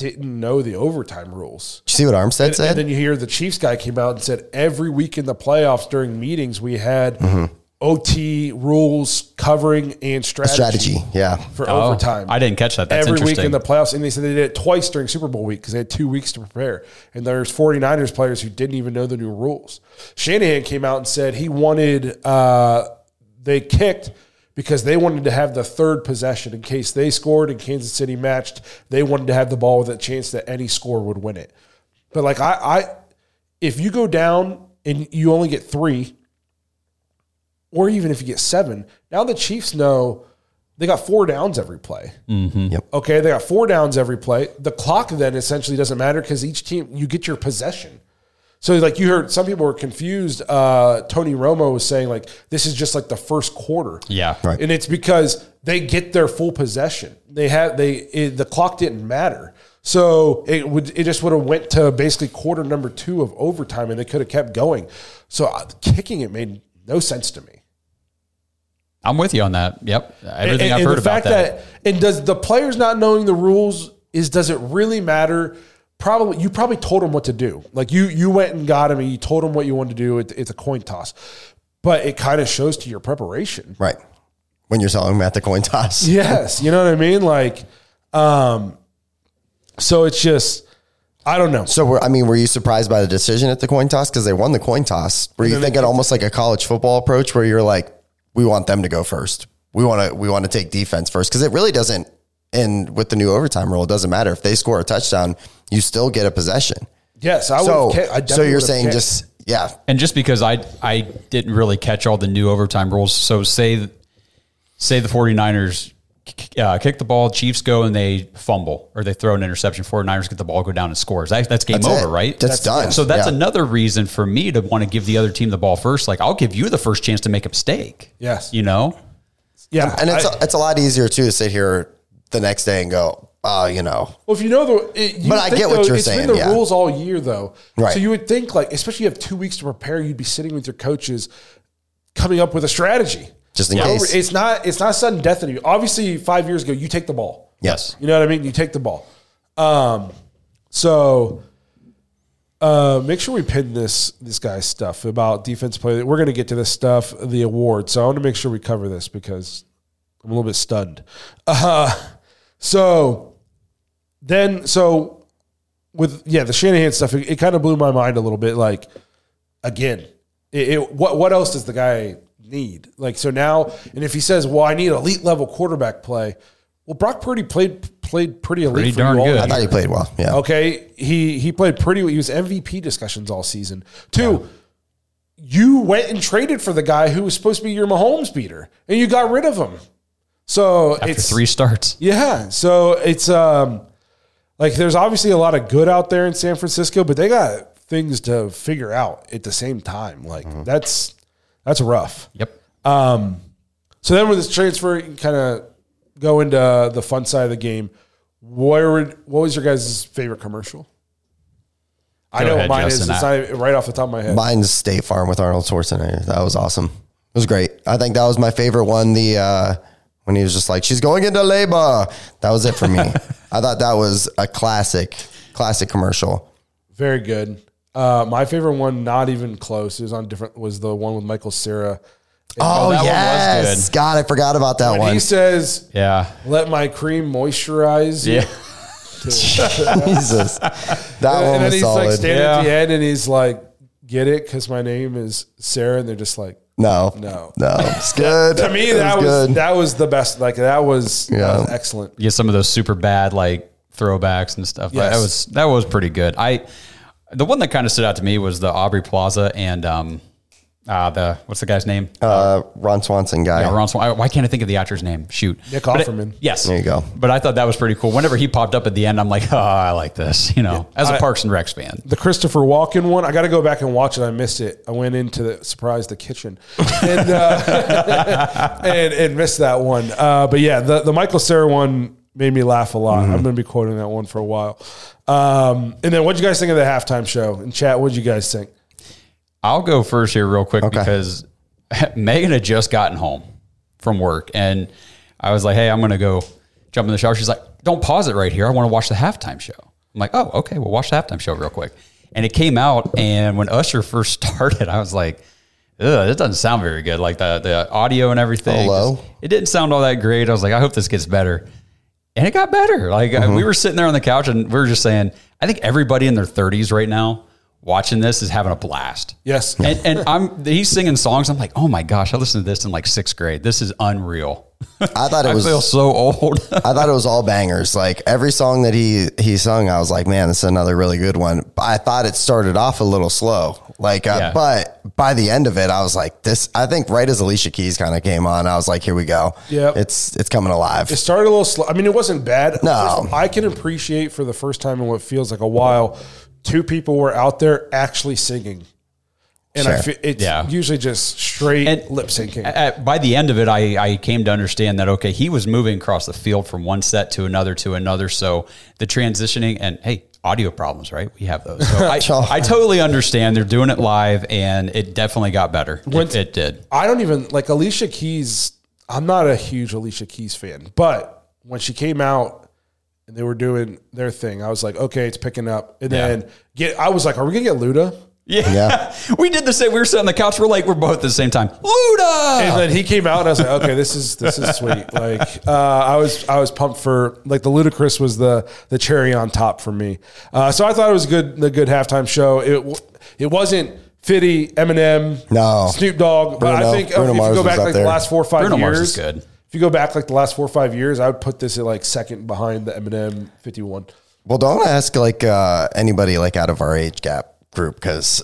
didn't know the overtime rules? Did you see what Armstead And, said? and then you hear the Chiefs guy came out and said every week in the playoffs during meetings we had Mm-hmm. OT rules covering and strategy, Strategy, yeah. for Oh, overtime. I didn't catch that. That's every week in the playoffs, and they said they did it twice during Super Bowl week because they had two weeks to prepare. And there's 49ers players who didn't even know the new rules. Shanahan came out and said he wanted uh, they kicked because they wanted to have the third possession in case they scored and Kansas City matched. They wanted to have the ball with a chance that any score would win it. But like I, I if you go down and you only get three, or even if you get seven, now the Chiefs know they got four downs every play. Mm-hmm. Yep. Okay, they got four downs every play. The clock then essentially doesn't matter because each team you get your possession. So like you heard, some people were confused. Uh, Tony Romo was saying like this is just like the first quarter. Yeah. Right. and it's because they get their full possession. They have they it, the clock didn't matter. So it would it just would have went to basically quarter number two of overtime, and they could have kept going. So uh, kicking it made no sense to me. I'm with you on that. Yep. Everything And- I've and heard the about fact that. And does the players not knowing the rules is does it really matter? Probably you probably told them what to do. Like you you went and got him and you told them what you wanted to do. It, it's a coin toss, but it kind of shows to your preparation. Right. When you're selling them at the coin toss. *laughs* Yes, you know what I mean. Like, um, so it's just I don't know. So, were, I mean, were you surprised by the decision at the coin toss because they won the coin toss? Were you thinking almost like a college football approach where you're like, we want them to go first. We want to we want to take defense first because it really doesn't. And with the new overtime rule, it doesn't matter if they score a touchdown, you still get a possession. Yes, I So, would. So you're saying kicked. just yeah, And just because I I didn't really catch all the new overtime rules, so say say the 49ers uh, kick the ball, Chiefs go and they fumble or they throw an interception, 49ers get the ball, go down and scores. That, that's game That's over, it. right? That's done. So that's Yeah. another reason for me to want to give the other team the ball first. Like I'll give you the first chance to make a mistake. Yes. You know? yeah, and it's I- a, it's a lot easier too to sit here the next day and go, oh, you know, Well, if you know the, it, you But I get what you're it's saying, been the yeah. rules all year, though. Right. So you would think, like, especially if you have two weeks to prepare, you'd be sitting with your coaches, coming up with a strategy. just in case. It's not. It's not sudden death in you. Obviously, five years ago, you take the ball. yes. You know what I mean? You take the ball. Um, so uh, make sure we pin this this guy's stuff about defense play. We're going to get to this stuff, the award. So I want to make sure we cover this because I'm a little bit stunned. Uh, so then, so with yeah, the Shanahan stuff, it, it kind of blew my mind a little bit. Like again, it, it, what what else does the guy need? Like so now, and if he says, "Well, I need elite level quarterback play," well, Brock Purdy played played pretty elite. Pretty for you darn all good. year. I thought he played well. Yeah. Okay, he he played pretty. He was MVP discussions all season. Two, you went and traded for the guy who was supposed to be your Mahomes beater, and you got rid of him. So After it's three starts. Yeah. So it's um like there's obviously a lot of good out there in San Francisco, but they got things to figure out at the same time. Like that's that's rough. Yep. Um so then with this transfer, you kind of go into the fun side of the game. Where would what was your guys' favorite commercial? I know ahead, mine Justin. is. It's not right off the top of my head. Mine's State Farm with Arnold Schwarzenegger. That was awesome. It was great. I think that was my favorite one. The uh, when he was just like, "She's going into labor." That was it for me. *laughs* I thought that was a classic, classic commercial. Very good. Uh, my favorite one, not even close. It was on different. Was the one with Michael Cera. Oh, that one was yes, good. God, I forgot about that When one. he says, Yeah. "Let my cream moisturize." Yeah. *laughs* Jesus, that And one then was he's like solid. standing at the end and he's like, "Get it?" Because my name is Sarah, and they're just like, no, No. no, it's *laughs* good. to me It that was, good. that was the best. Like that was, that Yeah. was excellent. get some of those super bad like throwbacks and stuff. Yes. That was that was pretty good. I the one that kind of stood out to me was the Aubrey Plaza and um uh the what's the guy's name? uh, Ron Swanson guy. Yeah, Ron Swan- I- Why can't I think of the actor's name? Shoot, Nick But it- Offerman. yes, There you go. But I thought that was pretty cool. Whenever he popped up at the end, I'm like, *laughs* oh, I like this. You know, as a I- Parks and Recs fan. The Christopher Walken one, I got to go back and watch it. I missed it. I went into the surprise the kitchen and uh, *laughs* and, and missed that one. Uh, but yeah, the the Michael Cera one made me laugh a lot. Mm-hmm. I'm going to be quoting that one for a while. Um, and then, what would you guys think of the halftime show in chat? What would you guys think? I'll go first here real quick because *laughs* Megan had just gotten home from work and I was like, hey, I'm going to go jump in the shower. She's like, don't pause it right here. I want to watch the halftime show. I'm like, oh, okay, we'll watch the halftime show real quick. And it came out, and when Usher first *laughs* started, I was like, ugh, this doesn't sound very good. Like the, the audio and everything. Hello? It didn't sound all that great. I was like, I hope this gets better. And it got better. Like uh, we were sitting there on the couch and we were just saying, I think everybody in their 30s right now watching this is having a blast. Yes. And, and I'm he's singing songs. I'm like, oh my gosh, I listened to this in like sixth grade. This is unreal. I thought it *laughs* I was. feel so old. *laughs* I thought it was all bangers. Like every song that he he sung, I was like, man, this is another really good one. But I thought it started off a little slow. Like, uh, Yeah. but by the end of it, I was like, this. I think right as Alicia Keys kind of came on, I was like, here we go. Yeah, it's it's coming alive. It started a little slow. I mean, it wasn't bad. No. First all, I can appreciate for the first time in what feels like a while, two people were out there actually singing. And I feel it's Yeah. usually just straight And- lip syncing. At- by the end of it, I, I came to understand that okay, he was moving across the field from one set to another to another. So the transitioning and hey, audio problems, right? We have those. So I, *laughs* I totally understand. They're doing it live, and it definitely got better. It, it did. I don't even like Alicia Keys. I'm not a huge Alicia Keys fan, but when she came out and they were doing their thing, I was like, okay, it's picking up. And Yeah. then get, I was like, are we gonna get Luda? Yeah. Yeah. *laughs* we did the same. We were sitting on the couch. We're like, we're both at the same time. Luda. And then he came out, and I was like, okay, this is this is sweet. *laughs* Like, uh, I was I was pumped for like the Ludacris was the the cherry on top for me. Uh, so I thought it was good the good halftime show. It it wasn't Fitty, Eminem, No. Snoop Dogg, but I think Bruno if you go back like there. the last four or five Bruno years, Mars is good. If you go back like the last four or five years, I would put this at like second behind the Eminem fifty one. Well, don't ask like uh, anybody like out of our age gap group because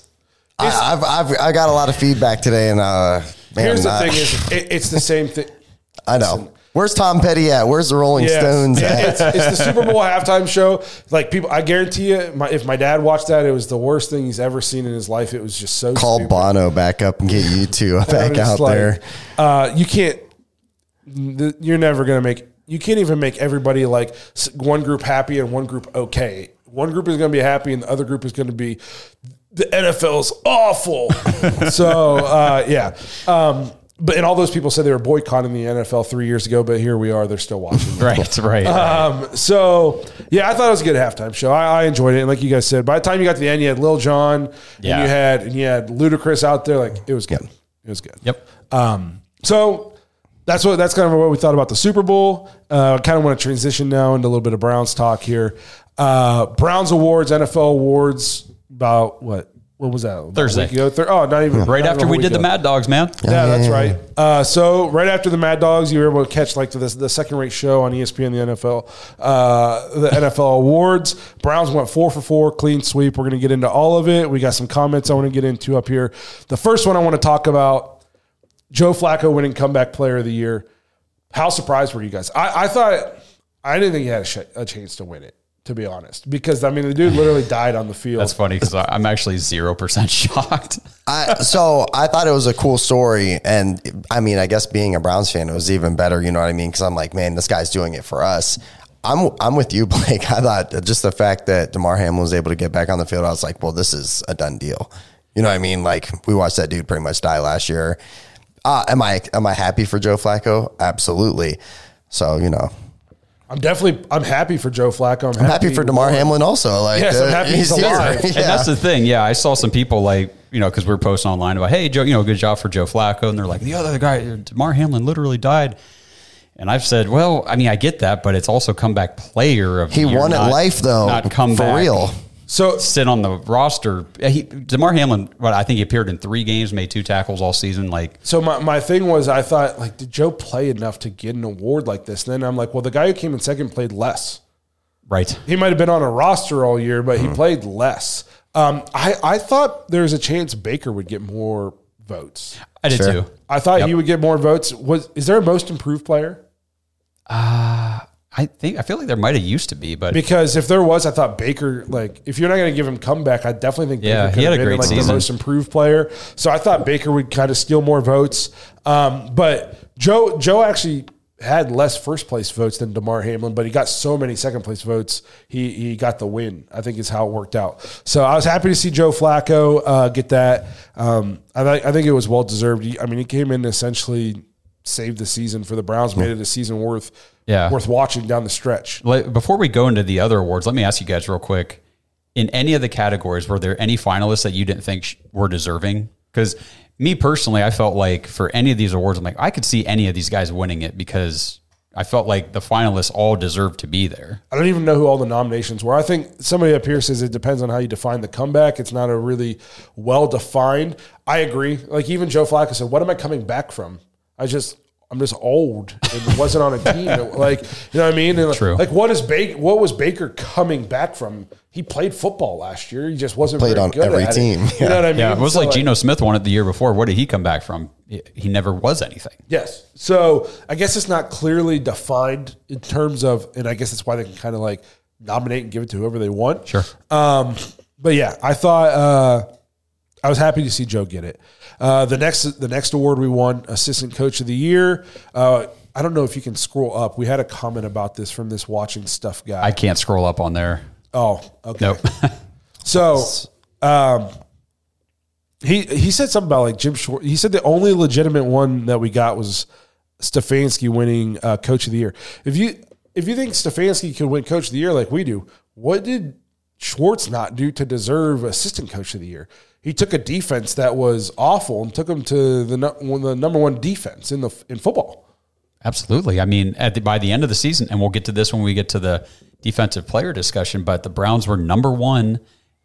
I've, I've I got a lot of feedback today, and uh, man, Here's the I- thing: is it, it's the same thing. *laughs* I know. Where's Tom Petty at? Where's the Rolling. Stones at? it's, it's the Super Bowl halftime show. Like people, I guarantee you, my, if my dad watched that, it was the worst thing he's ever seen in his life. It was just so Call stupid. Bono back up and get U2 *laughs* back out like, there. Uh, you can't. Th- You're never gonna make. You can't even make everybody like one group happy and one group okay. One group is gonna be happy and the other group is gonna be the NFL's awful. *laughs* so uh, yeah. Um, but and all those people said they were boycotting the NFL three years ago, but here we are. They're still watching. *laughs* right, right. Um, so yeah, I thought it was a good halftime show. I, I enjoyed it, and like you guys said, by the time you got to the end, you had Lil Jon, Yeah. and you had and you had Ludacris out there. Like it was good. It was good. yep. Um, so that's what that's kind of what we thought about the Super Bowl. Uh, kind of want to transition now into a little bit of Browns talk here. Uh, Browns awards, NFL awards. About what? What was that? About Thursday. Thir- oh, not even Right not after even we week did the. Mad Dogs, man. Yeah, that's right. Uh, so right after the Mad Dogs, you were able to catch like the, the second rate show on ESPN, the NFL, uh, the NFL awards. Browns went four for four, clean sweep. We're going to get into all of it. We got some comments I want to get into up here. The first one I want to talk about: Joe Flacco winning comeback player of the year. How surprised were you guys? I, I thought I didn't think he had a, sh- a chance to win it. To be honest, because I mean the dude literally *laughs* died on the field. That's funny because I'm actually zero percent *laughs* shocked. I, so I thought it was a cool story, and I mean, I guess being a Browns fan, it was even better. You know what I mean? Because I'm like, man, this guy's doing it for us. I'm I'm with you, *laughs* Blake. I thought just the fact that Damar Hamlin was able to get back on the field, I was like, well, this is a done deal. You know what I mean? Like we watched that dude pretty much die last year. Uh, am I am I happy for Joe Flacco? Absolutely. So you know, I'm definitely I'm happy for Joe Flacco. I'm, I'm happy for Damar Hamlin also. Like, Yes, I'm happy he's alive. *laughs* And that's the thing. Yeah, I saw some people like you know because we are posting online about hey Joe, you know, good job for Joe Flacco, and they're like the other guy, Damar Hamlin, literally died. And I've said, well, I mean, I get that, but it's also comeback player of He the year, won at life though, not come for back, real. So Sit on the roster. He, Damar Hamlin, what I think he appeared in three games, made two tackles all season. Like, So my, my thing was I thought like did Joe play enough to get an award like this? And then I'm like, well, the guy who came in second played less. right? He might have been on a roster all year, but Hmm. he played less. Um, I I thought there was a chance Baker would get more votes. I did Sure. too. I thought he would get more votes. Was is there a most improved player? I think I feel like there might have used to be, but Because if there was, I thought Baker. Like, if you're not going to give him comeback, I definitely think Yeah, Baker he could had a been great like season. the most improved player. So I thought Baker would kind of steal more votes. Um, but Joe Joe actually had less first place votes than Damar Hamlin, but he got so many second place votes. He he got the win. I think is how it worked out. So I was happy to see Joe Flacco uh, get that. Um, I thi- I think it was well deserved. He- I mean, he came in essentially saved the season for the Browns, made it a season worth Yeah. worth watching down the stretch. Before we go into the other awards, let me ask you guys real quick. In any of the categories, were there any finalists that you didn't think were deserving? Because me personally, I felt like for any of these awards, I'm like, I could see any of these guys winning it because I felt like the finalists all deserved to be there. I don't even know who all the nominations were. I think somebody up here says it depends on how you define the comeback. It's not a really well defined. I agree. Like even Joe Flacco said, "What am I coming back from? I just." I'm just old and wasn't on a team. It- *laughs* like, you know what I mean? And True. Like, what is Baker? What was Baker coming back from? He played football last year. He just wasn't Played very on good every at it. team. You know what I mean? Yeah, it was So, like Geno Smith won it the year before. What did he come back from? He- He never was anything. Yes. So I guess it's not clearly defined in terms of, and I guess that's why they can kind of like nominate and give it to whoever they want. Sure. Um, but yeah, I thought uh, I was happy to see Joe get it. Uh, the next the next award we won, assistant coach of the year. Uh, I don't know if you can scroll up. We had a comment about this from this watching stuff guy. I can't scroll up on there. oh, okay. Nope. *laughs* So, um, he he said something about like Jim Schwartz. He said the only legitimate one that we got was Stefanski winning uh, Coach of the Year. If you if you think Stefanski could win Coach of the Year like we do, what did Schwartz not do to deserve Assistant Coach of the Year? He took a defense that was awful and took them to the one- the number one defense in the in football. Absolutely. I mean, at the, by the end of the season, and we'll get to this when we get to the defensive player discussion, but the Browns were number one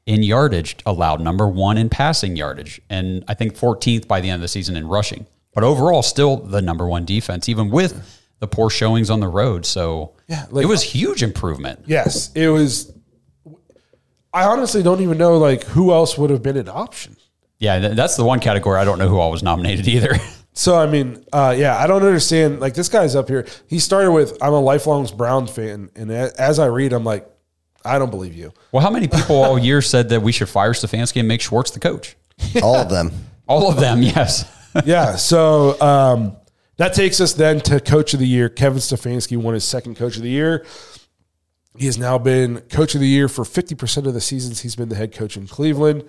in yardage, allowed number one in passing yardage, and I think 14th by the end of the season in rushing. But overall, still the number one defense, even with the poor showings on the road. So Yeah, like- it was uh, huge improvement. Yes, it was. I honestly don't even know like who else would have been an option. Yeah, th- that's the one category I don't know who all was nominated *laughs* either. So I mean, uh, yeah, I don't understand. Like this guy's up here. He started with, "I'm a lifelong Browns fan," and a- as I read, I'm like, I don't believe you. well, how many people all year *laughs* said that we should fire Stefanski and make Schwartz the coach? *laughs* All of them. All of them, yes. yeah. So um, that takes us then to Coach of the Year. Kevin Stefanski won his second Coach of the Year. He has now been Coach of the Year for 50% of the seasons he's been the head coach in Cleveland.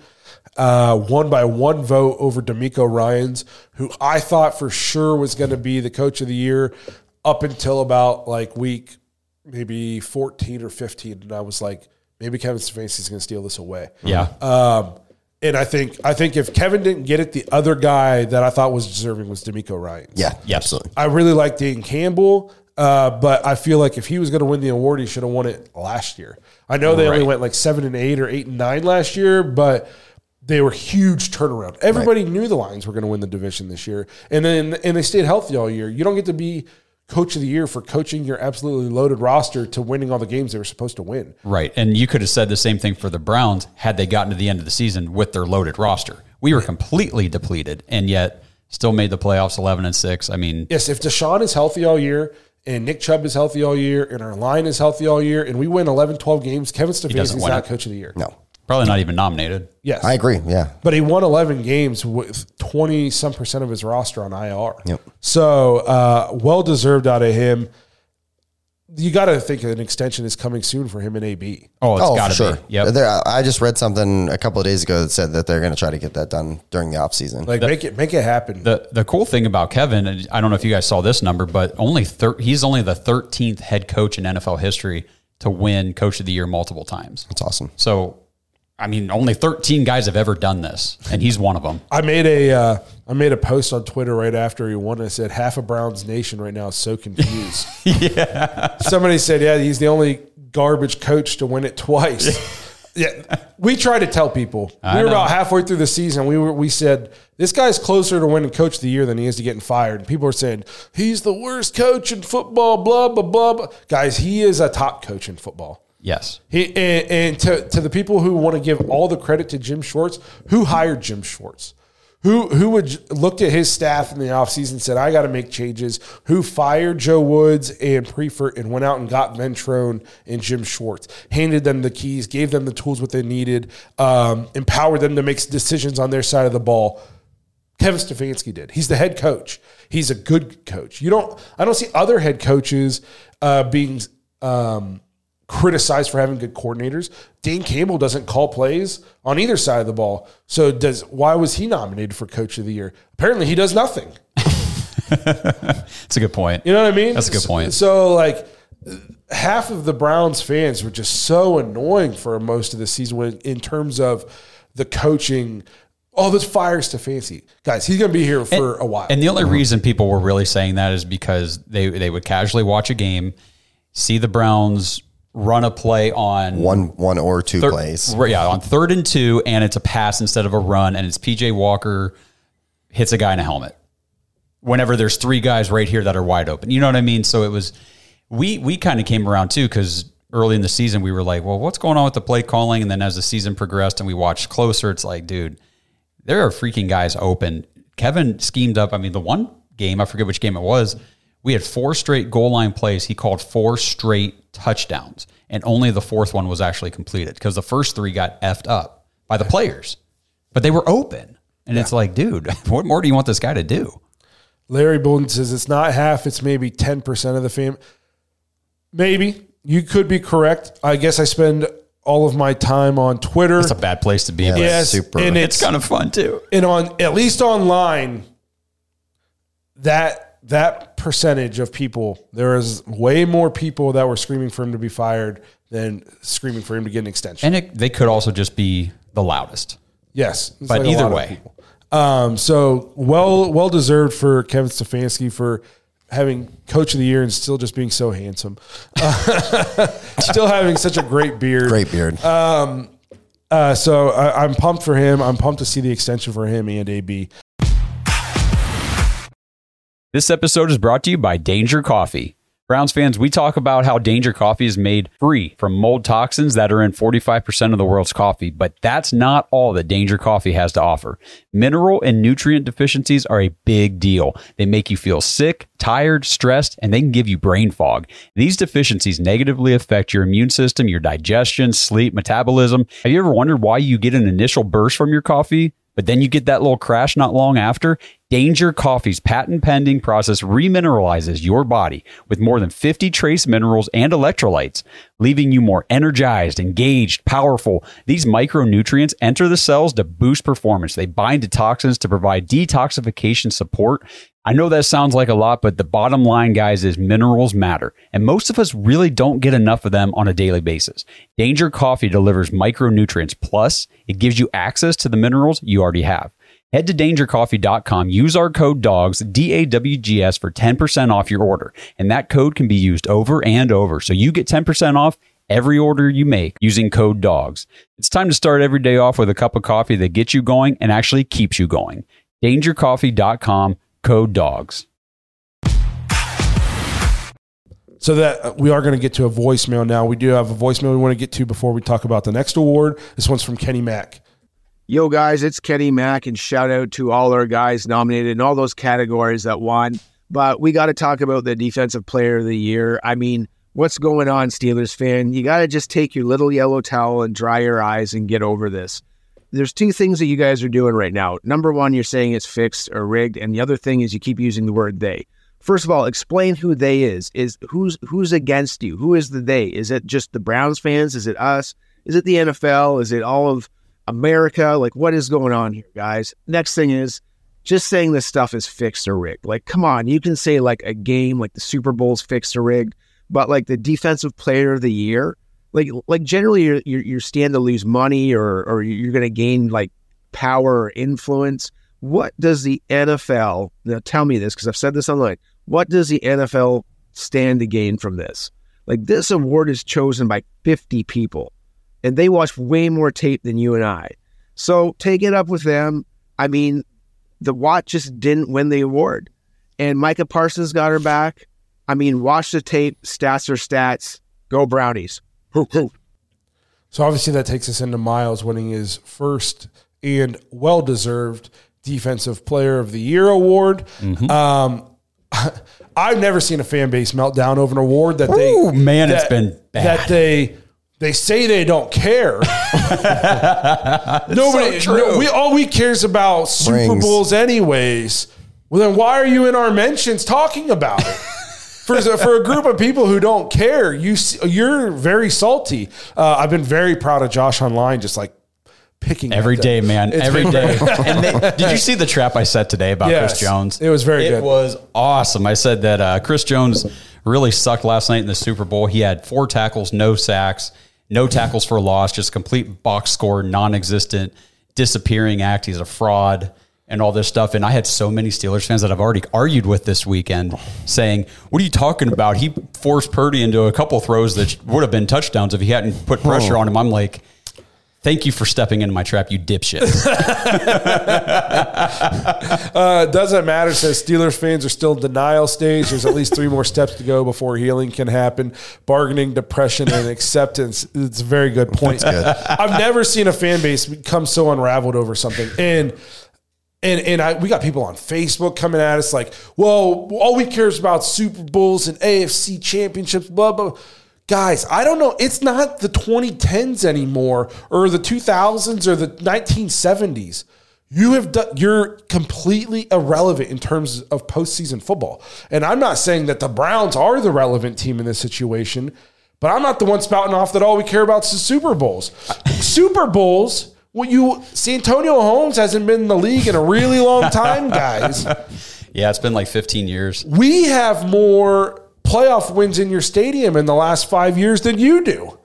Uh, won by one vote over DeMeco Ryans, who I thought for sure was going to be the Coach of the Year up until about like week maybe 14 or 15. And I was like, maybe Kevin Stefanski is going to steal this away. Yeah. Um, and I think I think if Kevin didn't get it, the other guy that I thought was deserving was DeMeco Ryan. Yeah, Yes. absolutely. I really like Dan Campbell, uh, but I feel like if he was going to win the award, he should have won it last year. I know they only went like seven and eight or eight and nine last year, but they were huge turnaround. Everybody knew the Lions were going to win the division this year, and then and they stayed healthy all year. You don't get to be coach of the year for coaching your absolutely loaded roster to winning all the games they were supposed to win. Right. And you could have said the same thing for the Browns had they gotten to the end of the season with their loaded roster. We were completely depleted, and yet Still made the playoffs 11 and 6. I mean, Yes, if Deshaun is healthy all year and Nick Chubb is healthy all year and our line is healthy all year and we win 11, 12 games, Kevin doesn't Stefanski's not it. coach of the year. No, probably not even nominated. Yes. I agree. Yeah. But he won 11 games with 20 some percent of his roster on IR. Yep. So uh, well deserved out of him. You got to think an extension is coming soon for him and AB. Oh, it's oh, got to sure. be. Yep. There, I just read something a couple of days ago that said that they're going to try to get that done during the offseason. Like make it make it happen. The the cool thing about Kevin, and I don't know if you guys saw this number, but only thir- he's only the 13th head coach in NFL history to win Coach of the Year multiple times. That's awesome. So, I mean, only 13 guys have ever done this, and he's one of them. I made a uh, I made a post on Twitter right after he won. I said half of Browns Nation right now is so confused. *laughs* yeah. Somebody said, yeah, he's the only garbage coach to win it twice. yeah, *laughs* we try to tell people. we were know. about halfway through the season. We were we said this guy's closer to winning Coach of the Year than he is to getting fired. And people are saying he's the worst coach in football. Blah blah blah. blah. Guys, he is a top coach in football. Yes. He and, and to to the people who want to give all the credit to Jim Schwartz, who hired Jim Schwartz? Who who would looked at his staff in the offseason and said, I got to make changes? Who fired Joe Woods and Priefer and went out and got Ventrone and Jim Schwartz, handed them the keys, gave them the tools what they needed, um, empowered them to make decisions on their side of the ball. Kevin Stefanski did. He's the head coach. He's a good coach. You don't. I don't see other head coaches uh, being um, criticized for having good coordinators. Dan Campbell doesn't call plays on either side of the ball. So does why was he nominated for Coach of the Year? Apparently, he does nothing. *laughs* It's a good point. You know what I mean? That's a good point. So like half of the Browns fans were just so annoying for most of the season when, in terms of the coaching. Oh, this fires to fancy guys. He's going to be here for a while. And the only uh-huh. reason people were really saying that is because they they would casually watch a game, see the Browns run a play on One, one or two thir- plays. yeah, on third and two, and it's a pass instead of a run, and it's PJ Walker hits a guy in a helmet. Whenever there's three guys right here that are wide open, you know what I mean. So it was we we kind of came around too because early in the season we were like, well, what's going on with the play calling? And then as the season progressed and we watched closer, it's like, dude, there are freaking guys open. Kevin schemed up. I mean, the one game, I forget which game it was, we had four straight goal line plays. He called four straight touchdowns, and only the fourth one was actually completed because the first three got effed up by the players, but they were open. And it's like, dude, *laughs* what more do you want this guy to do? Larry Bolden says it's not half, it's maybe 10% of the fame. Maybe. You could be correct. I guess I spend all of my time on Twitter. It's a bad place to be. Yeah, yes, super. and it's it's kind of fun too. and on at least online that that percentage of people there is way more people that were screaming for him to be fired than screaming for him to get an extension. And it, they could also just be the loudest. Yes, But like either way. um, so well, well deserved for Kevin Stefanski for having Coach of the Year and still just being so handsome, *laughs* still having such a great beard. Great beard. Uh, so I, I'm pumped for him. I'm pumped to see the extension for him and AB. This episode is brought to you by Danger Coffee. Browns fans, we talk about how Danger Coffee is made free from mold toxins that are in 45% of the world's coffee, but that's not all that Danger Coffee has to offer. Mineral and nutrient deficiencies are a big deal. They make you feel sick, tired, stressed, and they can give you brain fog. These deficiencies negatively affect your immune system, your digestion, sleep, metabolism. Have you ever wondered why you get an initial burst from your coffee? But then you get that little crash not long after. Danger Coffee's patent pending process remineralizes your body with more than 50 trace minerals and electrolytes, leaving you more energized, engaged, powerful. These micronutrients enter the cells to boost performance. They bind to toxins to provide detoxification support. I know that sounds like a lot, but the bottom line, guys, is minerals matter. And most of us really don't get enough of them on a daily basis. Danger Coffee delivers micronutrients. Plus, it gives you access to the minerals you already have. Head to dangercoffee.com, use our code DAWGS, D A W G S, for 10% off your order. And that code can be used over and over. So you get 10% off every order you make using code DAWGS. It's time to start every day off with a cup of coffee that gets you going and actually keeps you going. Dangercoffee.com, code DAWGS. So that uh, we are going to get to a voicemail now. We do have a voicemail we want to get to before we talk about the next award. This one's from Kenny Mack. Yo, guys, it's Kenny Mack, and shout out to all our guys nominated in all those categories that won. But we got to talk about the Defensive Player of the Year. I mean, what's going on, Steelers fan? You got to just take your little yellow towel and dry your eyes and get over this. There's two things that you guys are doing right now. Number one, you're saying it's fixed or rigged, and the other thing is you keep using the word they. First of all, explain who they is. Is who's who's against you? Who is the they? Is it just the Browns fans? Is it us? Is it the NFL? Is it all of America? Like, what is going on here, guys? Next thing is just saying this stuff is fixed or rigged. Like, come on, you can say like a game like the Super Bowl's fixed or rigged, but like the defensive player of the year, like like generally you're you're, you're stand to lose money or or you're going to gain like power or influence. What does the NFL now? Tell me this because I've said this online. What does the NFL stand to gain from this? Like this award is chosen by 50 people and they watch way more tape than you and I. So take it up with them. I mean, the Watt just didn't win the award. And Micah Parsons got her back. I mean, watch the tape. Stats are stats. Go Brownies. So obviously that takes us into Myles winning his first and well deserved Defensive Player of the Year award. Mm-hmm. Um, *laughs* I've never seen a fan base meltdown over an award that they Ooh, man, it's that- been bad. that they they say they don't care. *laughs* Nobody, so no, we all we cares about Super Rings. Bowls anyways. Well, then why are you in our mentions talking about it? *laughs* For, for a group of people who don't care, you you're very salty. Uh, I've been very proud of Josh online, just like picking Every them. man. It's every day. *laughs* and they, did you *laughs* see the trap I set today about Yes. Chris Jones? It was very good. it good. was awesome. I said that uh, Chris Jones really sucked last night in the Super Bowl. He had four tackles, no sacks, no tackles for loss, just complete box score, non existent, disappearing act. He's a fraud and all this stuff. And I had so many Steelers fans that I've already argued with this weekend saying, What are you talking about? He forced Purdy into a couple throws that would have been touchdowns if he hadn't put pressure on him. I'm like, Thank you for stepping into my trap, you dipshit. *laughs* Uh, doesn't matter. Says Steelers fans are still in denial stage. There's at least three more steps to go before healing can happen. Bargaining, depression, and acceptance. It's a very good point. I've never seen a fan base become so unraveled over something. And and and I, we got people on Facebook coming at us like, well, all we care is about Super Bowls and AFC championships, blah blah. Guys, I don't know. It's not the 2010s anymore, or the 2000s, or the 1970s. You have done. You're completely irrelevant in terms of postseason football. And I'm not saying that the Browns are the relevant team in this situation, but I'm not the one spouting off that all we care about is the Super Bowls. Super Bowls. Well, you Santonio Holmes hasn't been in the league in a really long time, *laughs* guys. yeah, it's been like 15 years. We have more playoff wins in your stadium in the last five years than you do.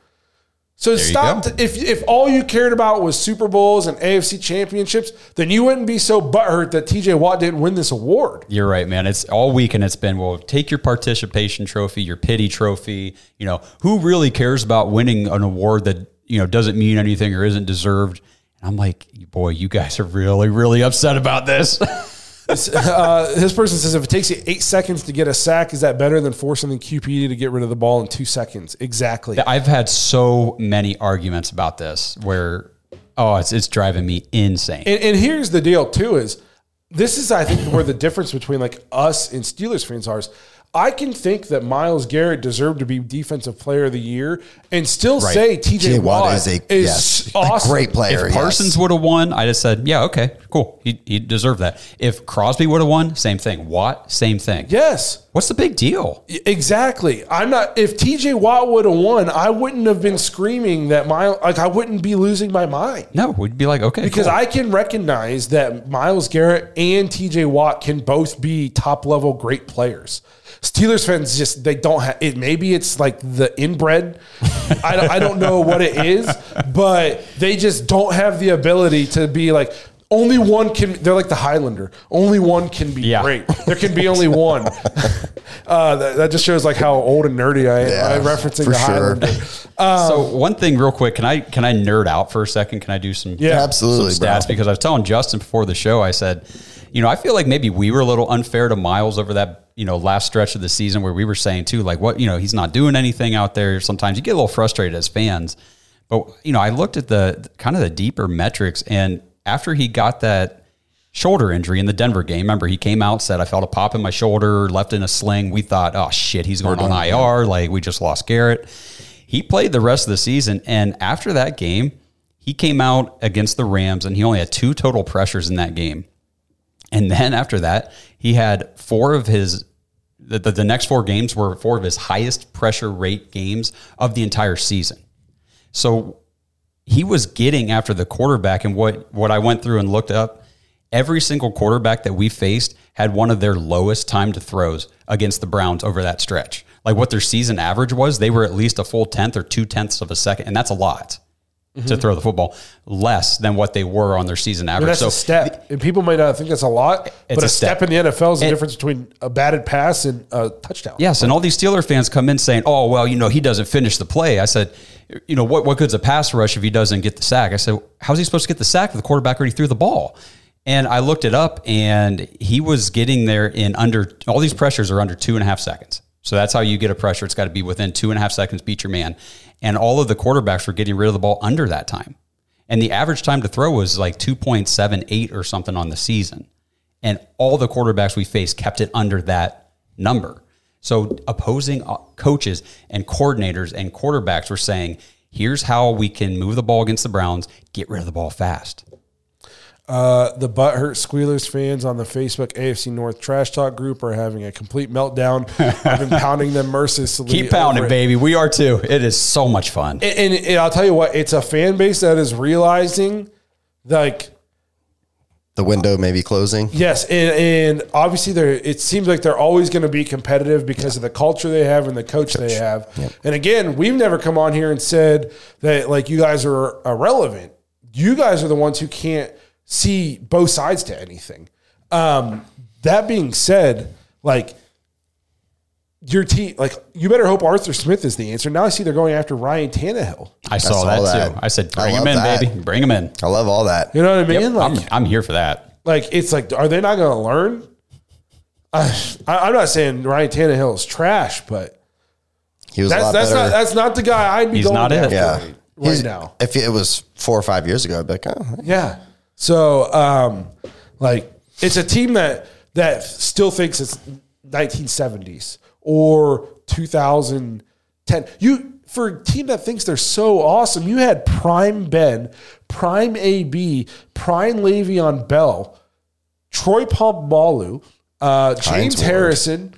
So stop. go. if if all you cared about was Super Bowls and AFC championships, then you wouldn't be so butthurt that TJ Watt didn't win this award. You're right, man. It's all week and it's been, well, take your participation trophy, your pity trophy. You know, who really cares about winning an award that, you know, doesn't mean anything or isn't deserved? And I'm like, boy, you guys are really, really upset about *laughs* this. Uh, this person says if it takes you eight seconds to get a sack, is that better than forcing the QB to get rid of the ball in two seconds? Exactly. I've had so many arguments about this where, oh, it's, it's driving me insane. And, and here's the deal too: is this is I think where the difference between like us and Steelers fans are. Is I can think that Myles Garrett deserved to be Defensive Player of the Year, and still Right. say TJ T.J. Watt, Watt is a is yes, a great player. if Parsons yes. would have won, I'd have said, yeah, okay, cool. He, he deserved that. If Crosby would have won, same thing. Watt, same thing. Yes, What's the big deal? exactly. I'm not. If TJ Watt would have won, I wouldn't have been screaming that Myles. Like I wouldn't be losing my mind. No, we'd be like, okay, Because cool. I can recognize that Myles Garrett and TJ Watt can both be top level great players. Steelers fans just they don't have it. Maybe it's like the inbred. I, don't- I don't know what it is, *laughs* but they just don't have the ability to be like only one can. They're like the Highlander. Only one can be Yeah. great. There can be only *laughs* one. Uh, that, that just shows like how old and nerdy I am. Yeah, I'm referencing for the sure. Highlander. so one thing real quick, can I can I nerd out for a second? Can I do some Yeah. Absolutely, some stats bro. because I was telling Justin before the show. I said, you know, I feel like maybe we were a little unfair to Myles over that you know last stretch of the season where we were saying too, like what you know he's not doing anything out there. Sometimes you get a little frustrated as fans, but you know I looked at the kind of the deeper metrics and after he got that shoulder injury in the Denver game, remember he came out said I felt a pop in my shoulder, left in a sling. We thought, oh shit, he's going on IR. Like we just lost Garrett. He played the rest of the season, and after that game, he came out against the Rams, and he only had two total pressures in that game. And then after that, he had four of his the, the, the next four games were four of his highest pressure rate games of the entire season. So he was getting after the quarterback and what what I went through and looked up, every single quarterback that we faced had one of their lowest time to throws against the Browns over that stretch. Like what their season average was, they were at least a full tenth or two tenths of a second, and that's a lot to mm-hmm. throw the football, less than what they were on their season average. that's so a step. And people might not think that's a lot, but a a step. step. in the NFL is the difference between a batted pass and a touchdown. Yes, and all these Steeler fans come in saying, "Oh, well, you know, he doesn't finish the play." I said, "You know, what what good's a pass rush if he doesn't get the sack?" I said, "How's he supposed to get the sack if the quarterback already threw the ball?" And I looked it up, and he was getting there in under all these pressures are under two and a half seconds. So that's how you get a pressure. It's got to be within two and a half seconds. Beat your man, and all of the quarterbacks were getting rid of the ball under that time, and the average time to throw was like two point seven eight or something on the season and all the quarterbacks we faced kept it under that number. So opposing uh, coaches and coordinators and quarterbacks were saying, "Here's how we can move the ball against the Browns. Get rid of the ball fast." Uh, the Butthurt Squealers fans on the Facebook AFC North Trash Talk group are having a complete meltdown. I've been *laughs* pounding them mercilessly. Keep pounding, it. baby. We are too. It is so much fun. And, and, and I'll tell you what, it's a fan base that is realizing, like, The window may be closing. Yes, and, and obviously they're. It seems like they're always going to be competitive because of the culture they have and the coach, they have. And again, we've never come on here and said that like you guys are irrelevant. You guys are the ones who can't see both sides to anything. Um, that being said, like your team, like you better hope Arthur Smith is the answer. Now I see they're going after Ryan Tannehill. I saw, saw that, that. too. I said, I "Bring him in, that. baby. Bring him in." I love all that. You know what I mean? Yep, like, I'm, I'm here for that. like it's like are they not going to learn I, I- i'm not saying ryan Tannehill is trash but He was a that's lot that's not that's not the guy i'd be He's going not it. after yeah. right, He's- now If it was four or five years ago, I'd be like, oh, yeah so um like it's a team that that still thinks it's 1970s or 2010 you for a team that thinks they're so awesome you had prime ben prime ab prime le'veon bell Troy Polamalu, uh, James. Harrison.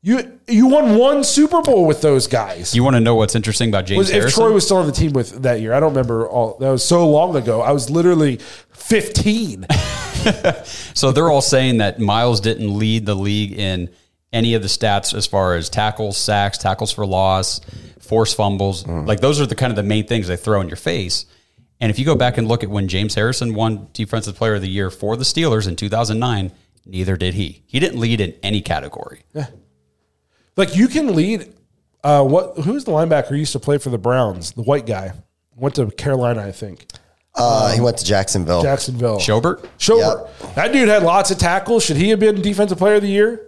You you won one Super Bowl with those guys. You want to know what's interesting about James Was, if Harrison? Troy was still on the team with that year, I don't remember all. That was so long ago. I was literally fifteen. *laughs* So they're all saying that Myles didn't lead the league in any of the stats as far as tackles, sacks, tackles for loss, forced fumbles. Like those are the kind of the main things they throw in your face. And if you go back and look at when James Harrison won Defensive Player of the Year for the Steelers in 2009, neither did he. He didn't lead in any category. Yeah. like you can lead. Uh, what? Who's the linebacker who used to play for the Browns? The white guy went to Carolina, I think. Uh, he went to Jacksonville. Jacksonville. Schobert? Schobert. That dude had lots of tackles. Should he have been Defensive Player of the Year?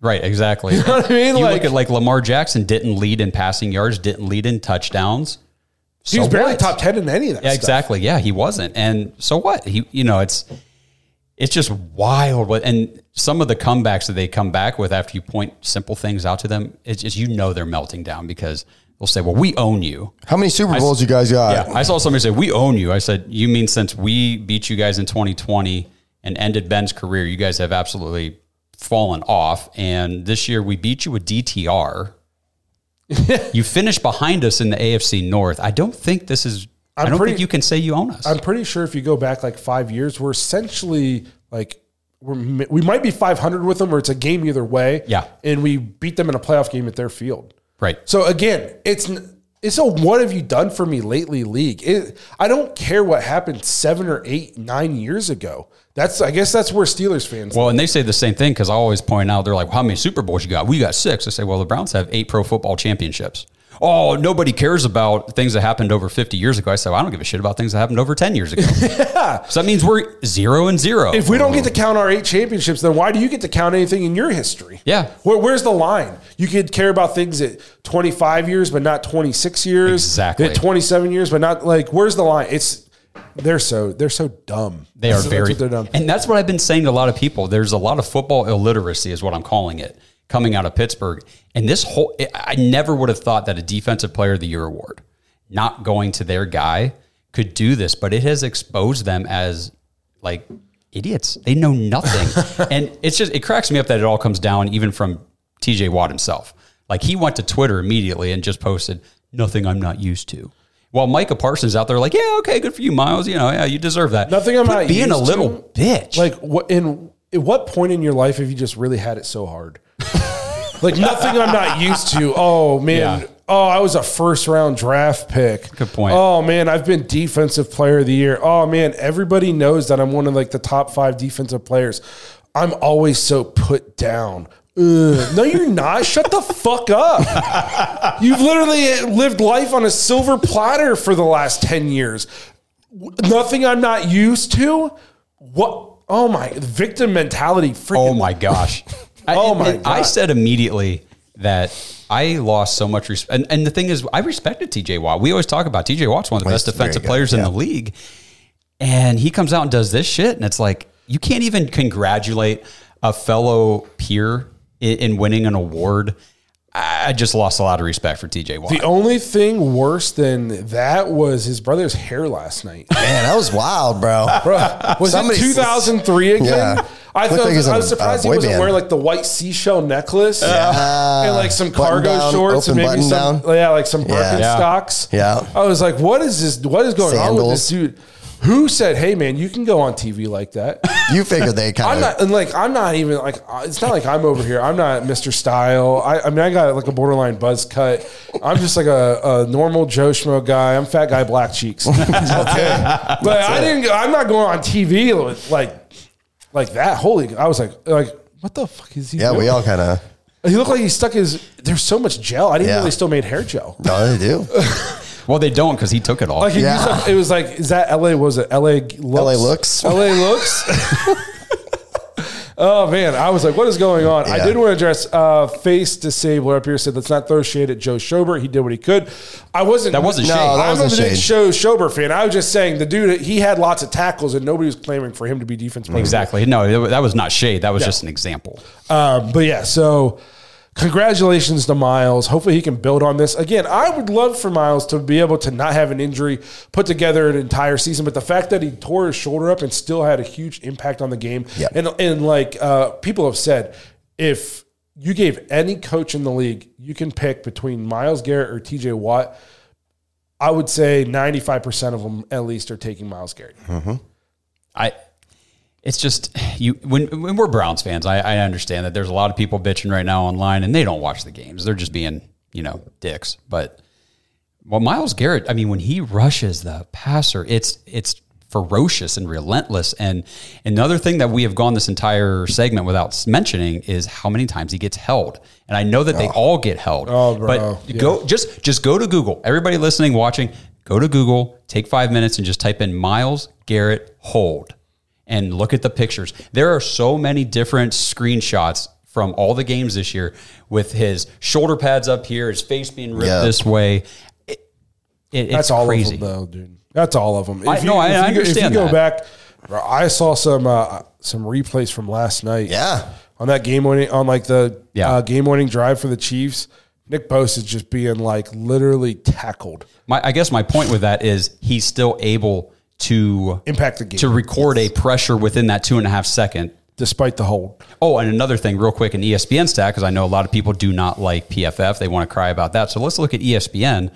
Right, exactly. *laughs* You know what I mean? You Like- look at like Lamar Jackson didn't lead in passing yards, didn't lead in touchdowns. He was barely what? top ten in any of that. Yeah, stuff. exactly. Yeah, he wasn't. And so what? He, you know, it's it's just wild. What and some of the comebacks that they come back with after you point simple things out to them, it's just you know they're melting down because they'll say, "Well, we own you." How many Super Bowls you guys got? Yeah, I saw somebody say, "We own you." I said, "You mean since we beat you guys in 2020 and ended Ben's career, you guys have absolutely fallen off. And this year we beat you with DTR. *laughs* you finished behind us in the AFC North. I don't think this is. I'm I do not think you can say you own us. I'm pretty sure if you go back like five years, we're essentially like we're we might be 500 with them, or it's a game either way. Yeah. and we beat them in a playoff game at their field. Right. So again, it's it's a what have you done for me lately league. It, I don't care what happened seven or eight, nine years ago. That's I guess that's where Steelers fans. Well, and they say the same thing because I always point out they're like, "How many Super Bowls you got?" We got six. I say, "Well, the Browns have eight Pro Football Championships." Oh, nobody cares about things that happened over 50 years ago. I say, well, I don't give a shit about things that happened over 10 years ago. *laughs* So that means we're zero and zero. if we don't get to count our eight championships, then why do you get to count anything in your history? Yeah. Where, where's the line? You could care about things at 25 years, but not 26 years. Exactly. At 27 years, but not like, where's the line? It's they're so they're so dumb. They are very, they're dumb. and that's what I've been saying to a lot of people. There's a lot of football illiteracy, is what I'm calling it, coming out of Pittsburgh. And this whole, I never would have thought that a Defensive Player of the Year award, not going to their guy, could do this. But it has exposed them as like idiots. They know nothing, *laughs* and it's just it cracks me up that it all comes down even from T.J. Watt himself. Like he went to Twitter immediately and just posted nothing I'm not used to. While Micah Parsons out there like, yeah, okay, good for you, Myles. You know, yeah, you deserve that. Nothing I'm Quit not being a little to. bitch. Like what in at what point in your life have you just really had it so hard? Like *laughs* nothing I'm not used to. Oh man. Yeah. Oh, I was a first round draft pick. Good point. Oh man, I've been defensive player of the year. Oh man, everybody knows that I'm one of like the top five defensive players. I'm always so put down. Ugh. No, you're not. Shut the fuck up. *laughs* You've literally lived life on a silver platter for the last 10 years. Nothing I'm not used to. What? Oh my, victim mentality. Freaking Oh my gosh. *laughs* I, Oh my and I said immediately that I lost so much respect. And, and the thing is, I respected TJ Watt. We always talk about TJ Watt's one of the best defensive players in the league. And he comes out and does this shit. And it's like, you can't even congratulate a fellow peer in, in winning an award. I just lost a lot of respect for TJ Watt. The only thing worse than that was his brother's hair last night. *laughs* Man, that was wild, bro. bro Was Somebody- it 2003 again? Yeah. I thought like he was I was a- surprised a he wasn't band. wearing like the white seashell necklace and like some cargo down, shorts and maybe some down. yeah like some Yeah. Birkenstocks. Yeah. I was like, what is this? What is going on with this Sandals. dude? Who said, "Hey man, you can go on TV like that"? *laughs* You figure they I'm kind not of. and like I'm not even like uh, it's not like I'm over here. I'm not Mr. Style. I, I mean I got like a borderline buzz cut. I'm just like a, a normal Joe Schmo guy. I'm fat guy, black cheeks. *laughs* okay, but I didn't. go- I'm not going on TV with, like like that. Holy! I was like like what the fuck is he? Yeah, doing? we all kind of. He looked like he stuck his. There's so much gel. I didn't Yeah. know they still made hair gel. No, they do. *laughs* well, they don't because he took it all. Like he Yeah. used to- it was like is that LA? Was it LA looks? LA looks. *laughs* LA looks. *laughs* oh man, I was like, what is going on? I Yeah. did want to address uh, face disabler up here said let's not throw shade at Joe Schobert. He did what he could. I wasn't. That wasn't No, shade. that I'm a wasn't big shade. Joe Schobert fan. I was just saying the dude he had lots of tackles and nobody was claiming for him to be defense player. Exactly. No, that was not shade. That was just an example. Um, but yeah, so congratulations to Myles. Hopefully he can build on this. Again, I would love for Myles to be able to not have an injury, put together an entire season, but the fact that he tore his shoulder up and still had a huge impact on the game. Yep. And and like uh, people have said, if you gave any coach in the league, you can pick between Myles Garrett or TJ Watt. I would say 95% of them at least are taking Myles Garrett. I it's just you when when we're Browns fans, I, I understand that there's a lot of people bitching right now online and they don't watch the games. They're just being, you know, dicks. But well, Myles Garrett, I mean, when he rushes the passer, it's it's ferocious and relentless. And another thing that we have gone this entire segment without mentioning is how many times he gets held. And I know that they oh. all get held. Oh, bro. But go just just go to Google. Everybody listening, watching, go to Google, take five minutes and just type in Myles Garrett hold and look at the pictures. There are so many different screenshots from all the games this year with his shoulder pads up here, his face being ripped Yeah. this way. It, it, it's That's all crazy. of them, though, dude. That's all of them. If I- no, I- I if you, understand If you go that. back, I saw some uh, some replays from last night. Yeah. on that game winning, on like the Yeah. uh, game winning drive for the Chiefs. Nick Bosa is just being like literally tackled. My, I guess my point with that is he's still able to Impact the game to record a pressure within that two and a half second. despite the hold. Oh, and another thing, real quick, an ESPN stat because I know a lot of people do not like PFF. They want to cry about that. So let's look at ESPN.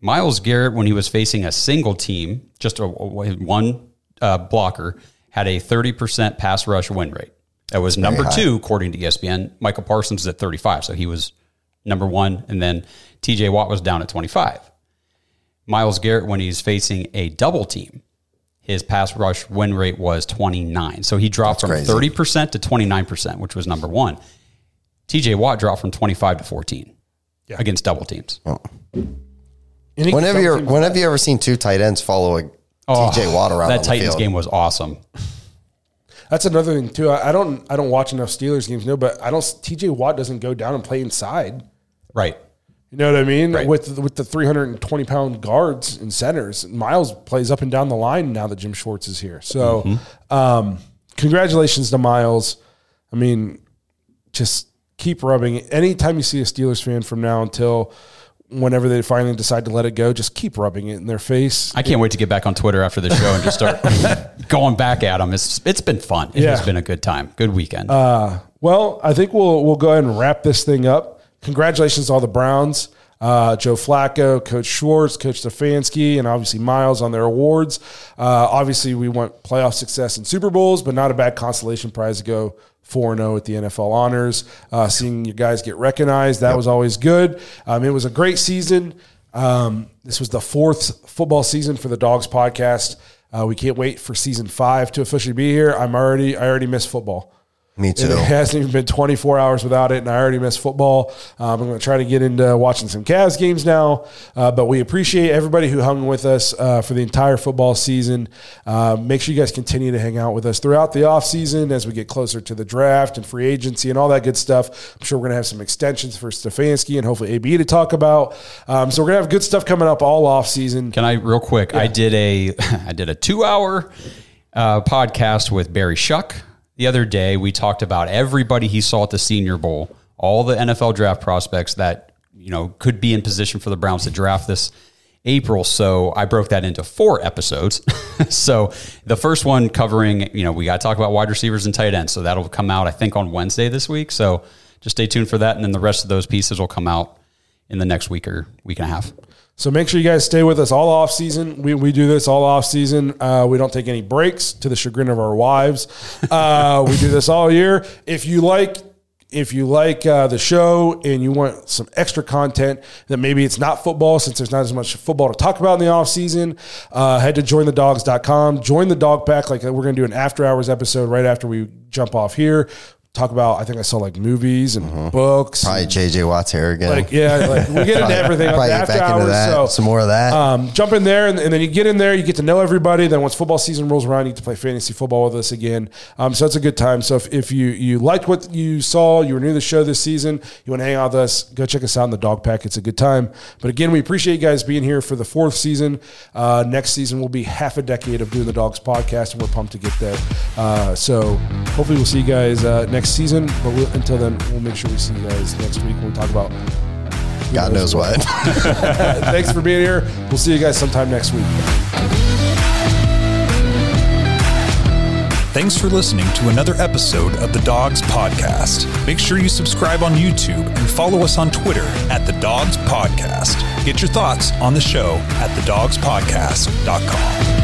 Myles Garrett, when he was facing a single team, just a, one uh, blocker, had a 30% pass rush win rate. That was number two, according to ESPN. Micah Parsons is at 35, so he was number one. And then TJ Watt was down at 25. Myles Garrett, when he's facing a double team, his pass rush win rate was 29. So he dropped from crazy. 30% to 29%, which was number one. TJ Watt dropped from 25 to 14 against double teams. And he- Whenever you're, whenever you ever seen two tight ends follow a oh, TJ Watt around Oh, That on the Titans field? game was awesome. That's another thing too. I, I don't I don't watch enough Steelers games, no, but I don't. TJ Watt doesn't go down and play inside. Right. You know what I mean? With with the 320 pound guards and centers, Myles plays up and down the line now that Jim Schwartz is here. So, Mm-hmm. um, congratulations to Myles. I mean, just keep rubbing it. Anytime you see a Steelers fan from now until whenever they finally decide to let it go, just keep rubbing it in their face. I can't wait to get back on Twitter after the show and just start *laughs* going back at them. It's it's been fun. It has been a good time. Good weekend. Well, I think we'll we'll go ahead and wrap this thing up. Congratulations to all the Browns, uh, Joe Flacco, Coach Schwartz, Coach Stefanski, and obviously Myles on their awards. Uh, obviously, we want playoff success in Super Bowls, but not a bad consolation prize to go. 4 0 at the NFL honors. Uh, seeing you guys get recognized, that was always good. Um, it was a great season. Um, this was the fourth football season for the Dawgs podcast. Uh, we can't wait for season five to officially be here. I'm already, I already miss football. Me too. It hasn't even been 24 hours without it, and I already miss football. Um, I'm going to try to get into watching some Cavs games now, uh, but we appreciate everybody who hung with us uh, for the entire football season. Uh, make sure you guys continue to hang out with us throughout the offseason as we get closer to the draft and free agency and all that good stuff. I'm sure we're going to have some extensions for Stefanski and hopefully AB to talk about. Um, so we're going to have good stuff coming up all offseason. Can I real quick? I did a *laughs* I did a two hour uh, podcast with Barry Shuck the other day. We talked about everybody he saw at the Senior Bowl, all the NFL draft prospects that you know could be in position for the Browns to draft this April. So I broke that into four episodes. *laughs* so the first one covering, you know, we got to talk about wide receivers and tight ends. So that'll come out, I think, on Wednesday this week. So just stay tuned for that, and then the rest of those pieces will come out in the next week or week and a half. So make sure you guys stay with us all off season. We, we do this all off season. Uh, we don't take any breaks to the chagrin of our wives. Uh, *laughs* we do this all year. If you like, if you like uh, the show and you want some extra content that maybe it's not football since there's not as much football to talk about in the off season, uh, head to jointhedawgs.com. Join the dog pack. Like we're going to do an after hours episode right after we jump off here. Talk about, I think I saw like movies and books. Probably JJ Watt's hair again. Like, yeah, like we get into *laughs* everything Probably get after back into hours. that. So Some more of that. um, jump in there, and, and then you get in there. You get to know everybody. Then once football season rolls around, you get to play fantasy football with us again. Um, so it's a good time. So if, if you you liked what you saw, you were new to the show this season, you want to hang out with us, go check us out in the Dog Pack. It's a good time. But again, we appreciate you guys being here for the fourth season. Uh, next season will be half a decade of doing the Dawgs podcast, and we're pumped to get there. Uh, so hopefully we'll see you guys uh, next season. But we'll, until then, we'll make sure we see you guys next week when we talk about God knows what. *laughs* *laughs* Thanks for being here. We'll see you guys sometime next week. Thanks for listening to another episode of the Dawgs Podcast. Make sure you subscribe on YouTube and follow us on Twitter at the Dawgs Podcast. Get your thoughts on the show at thedawgspodcast.com.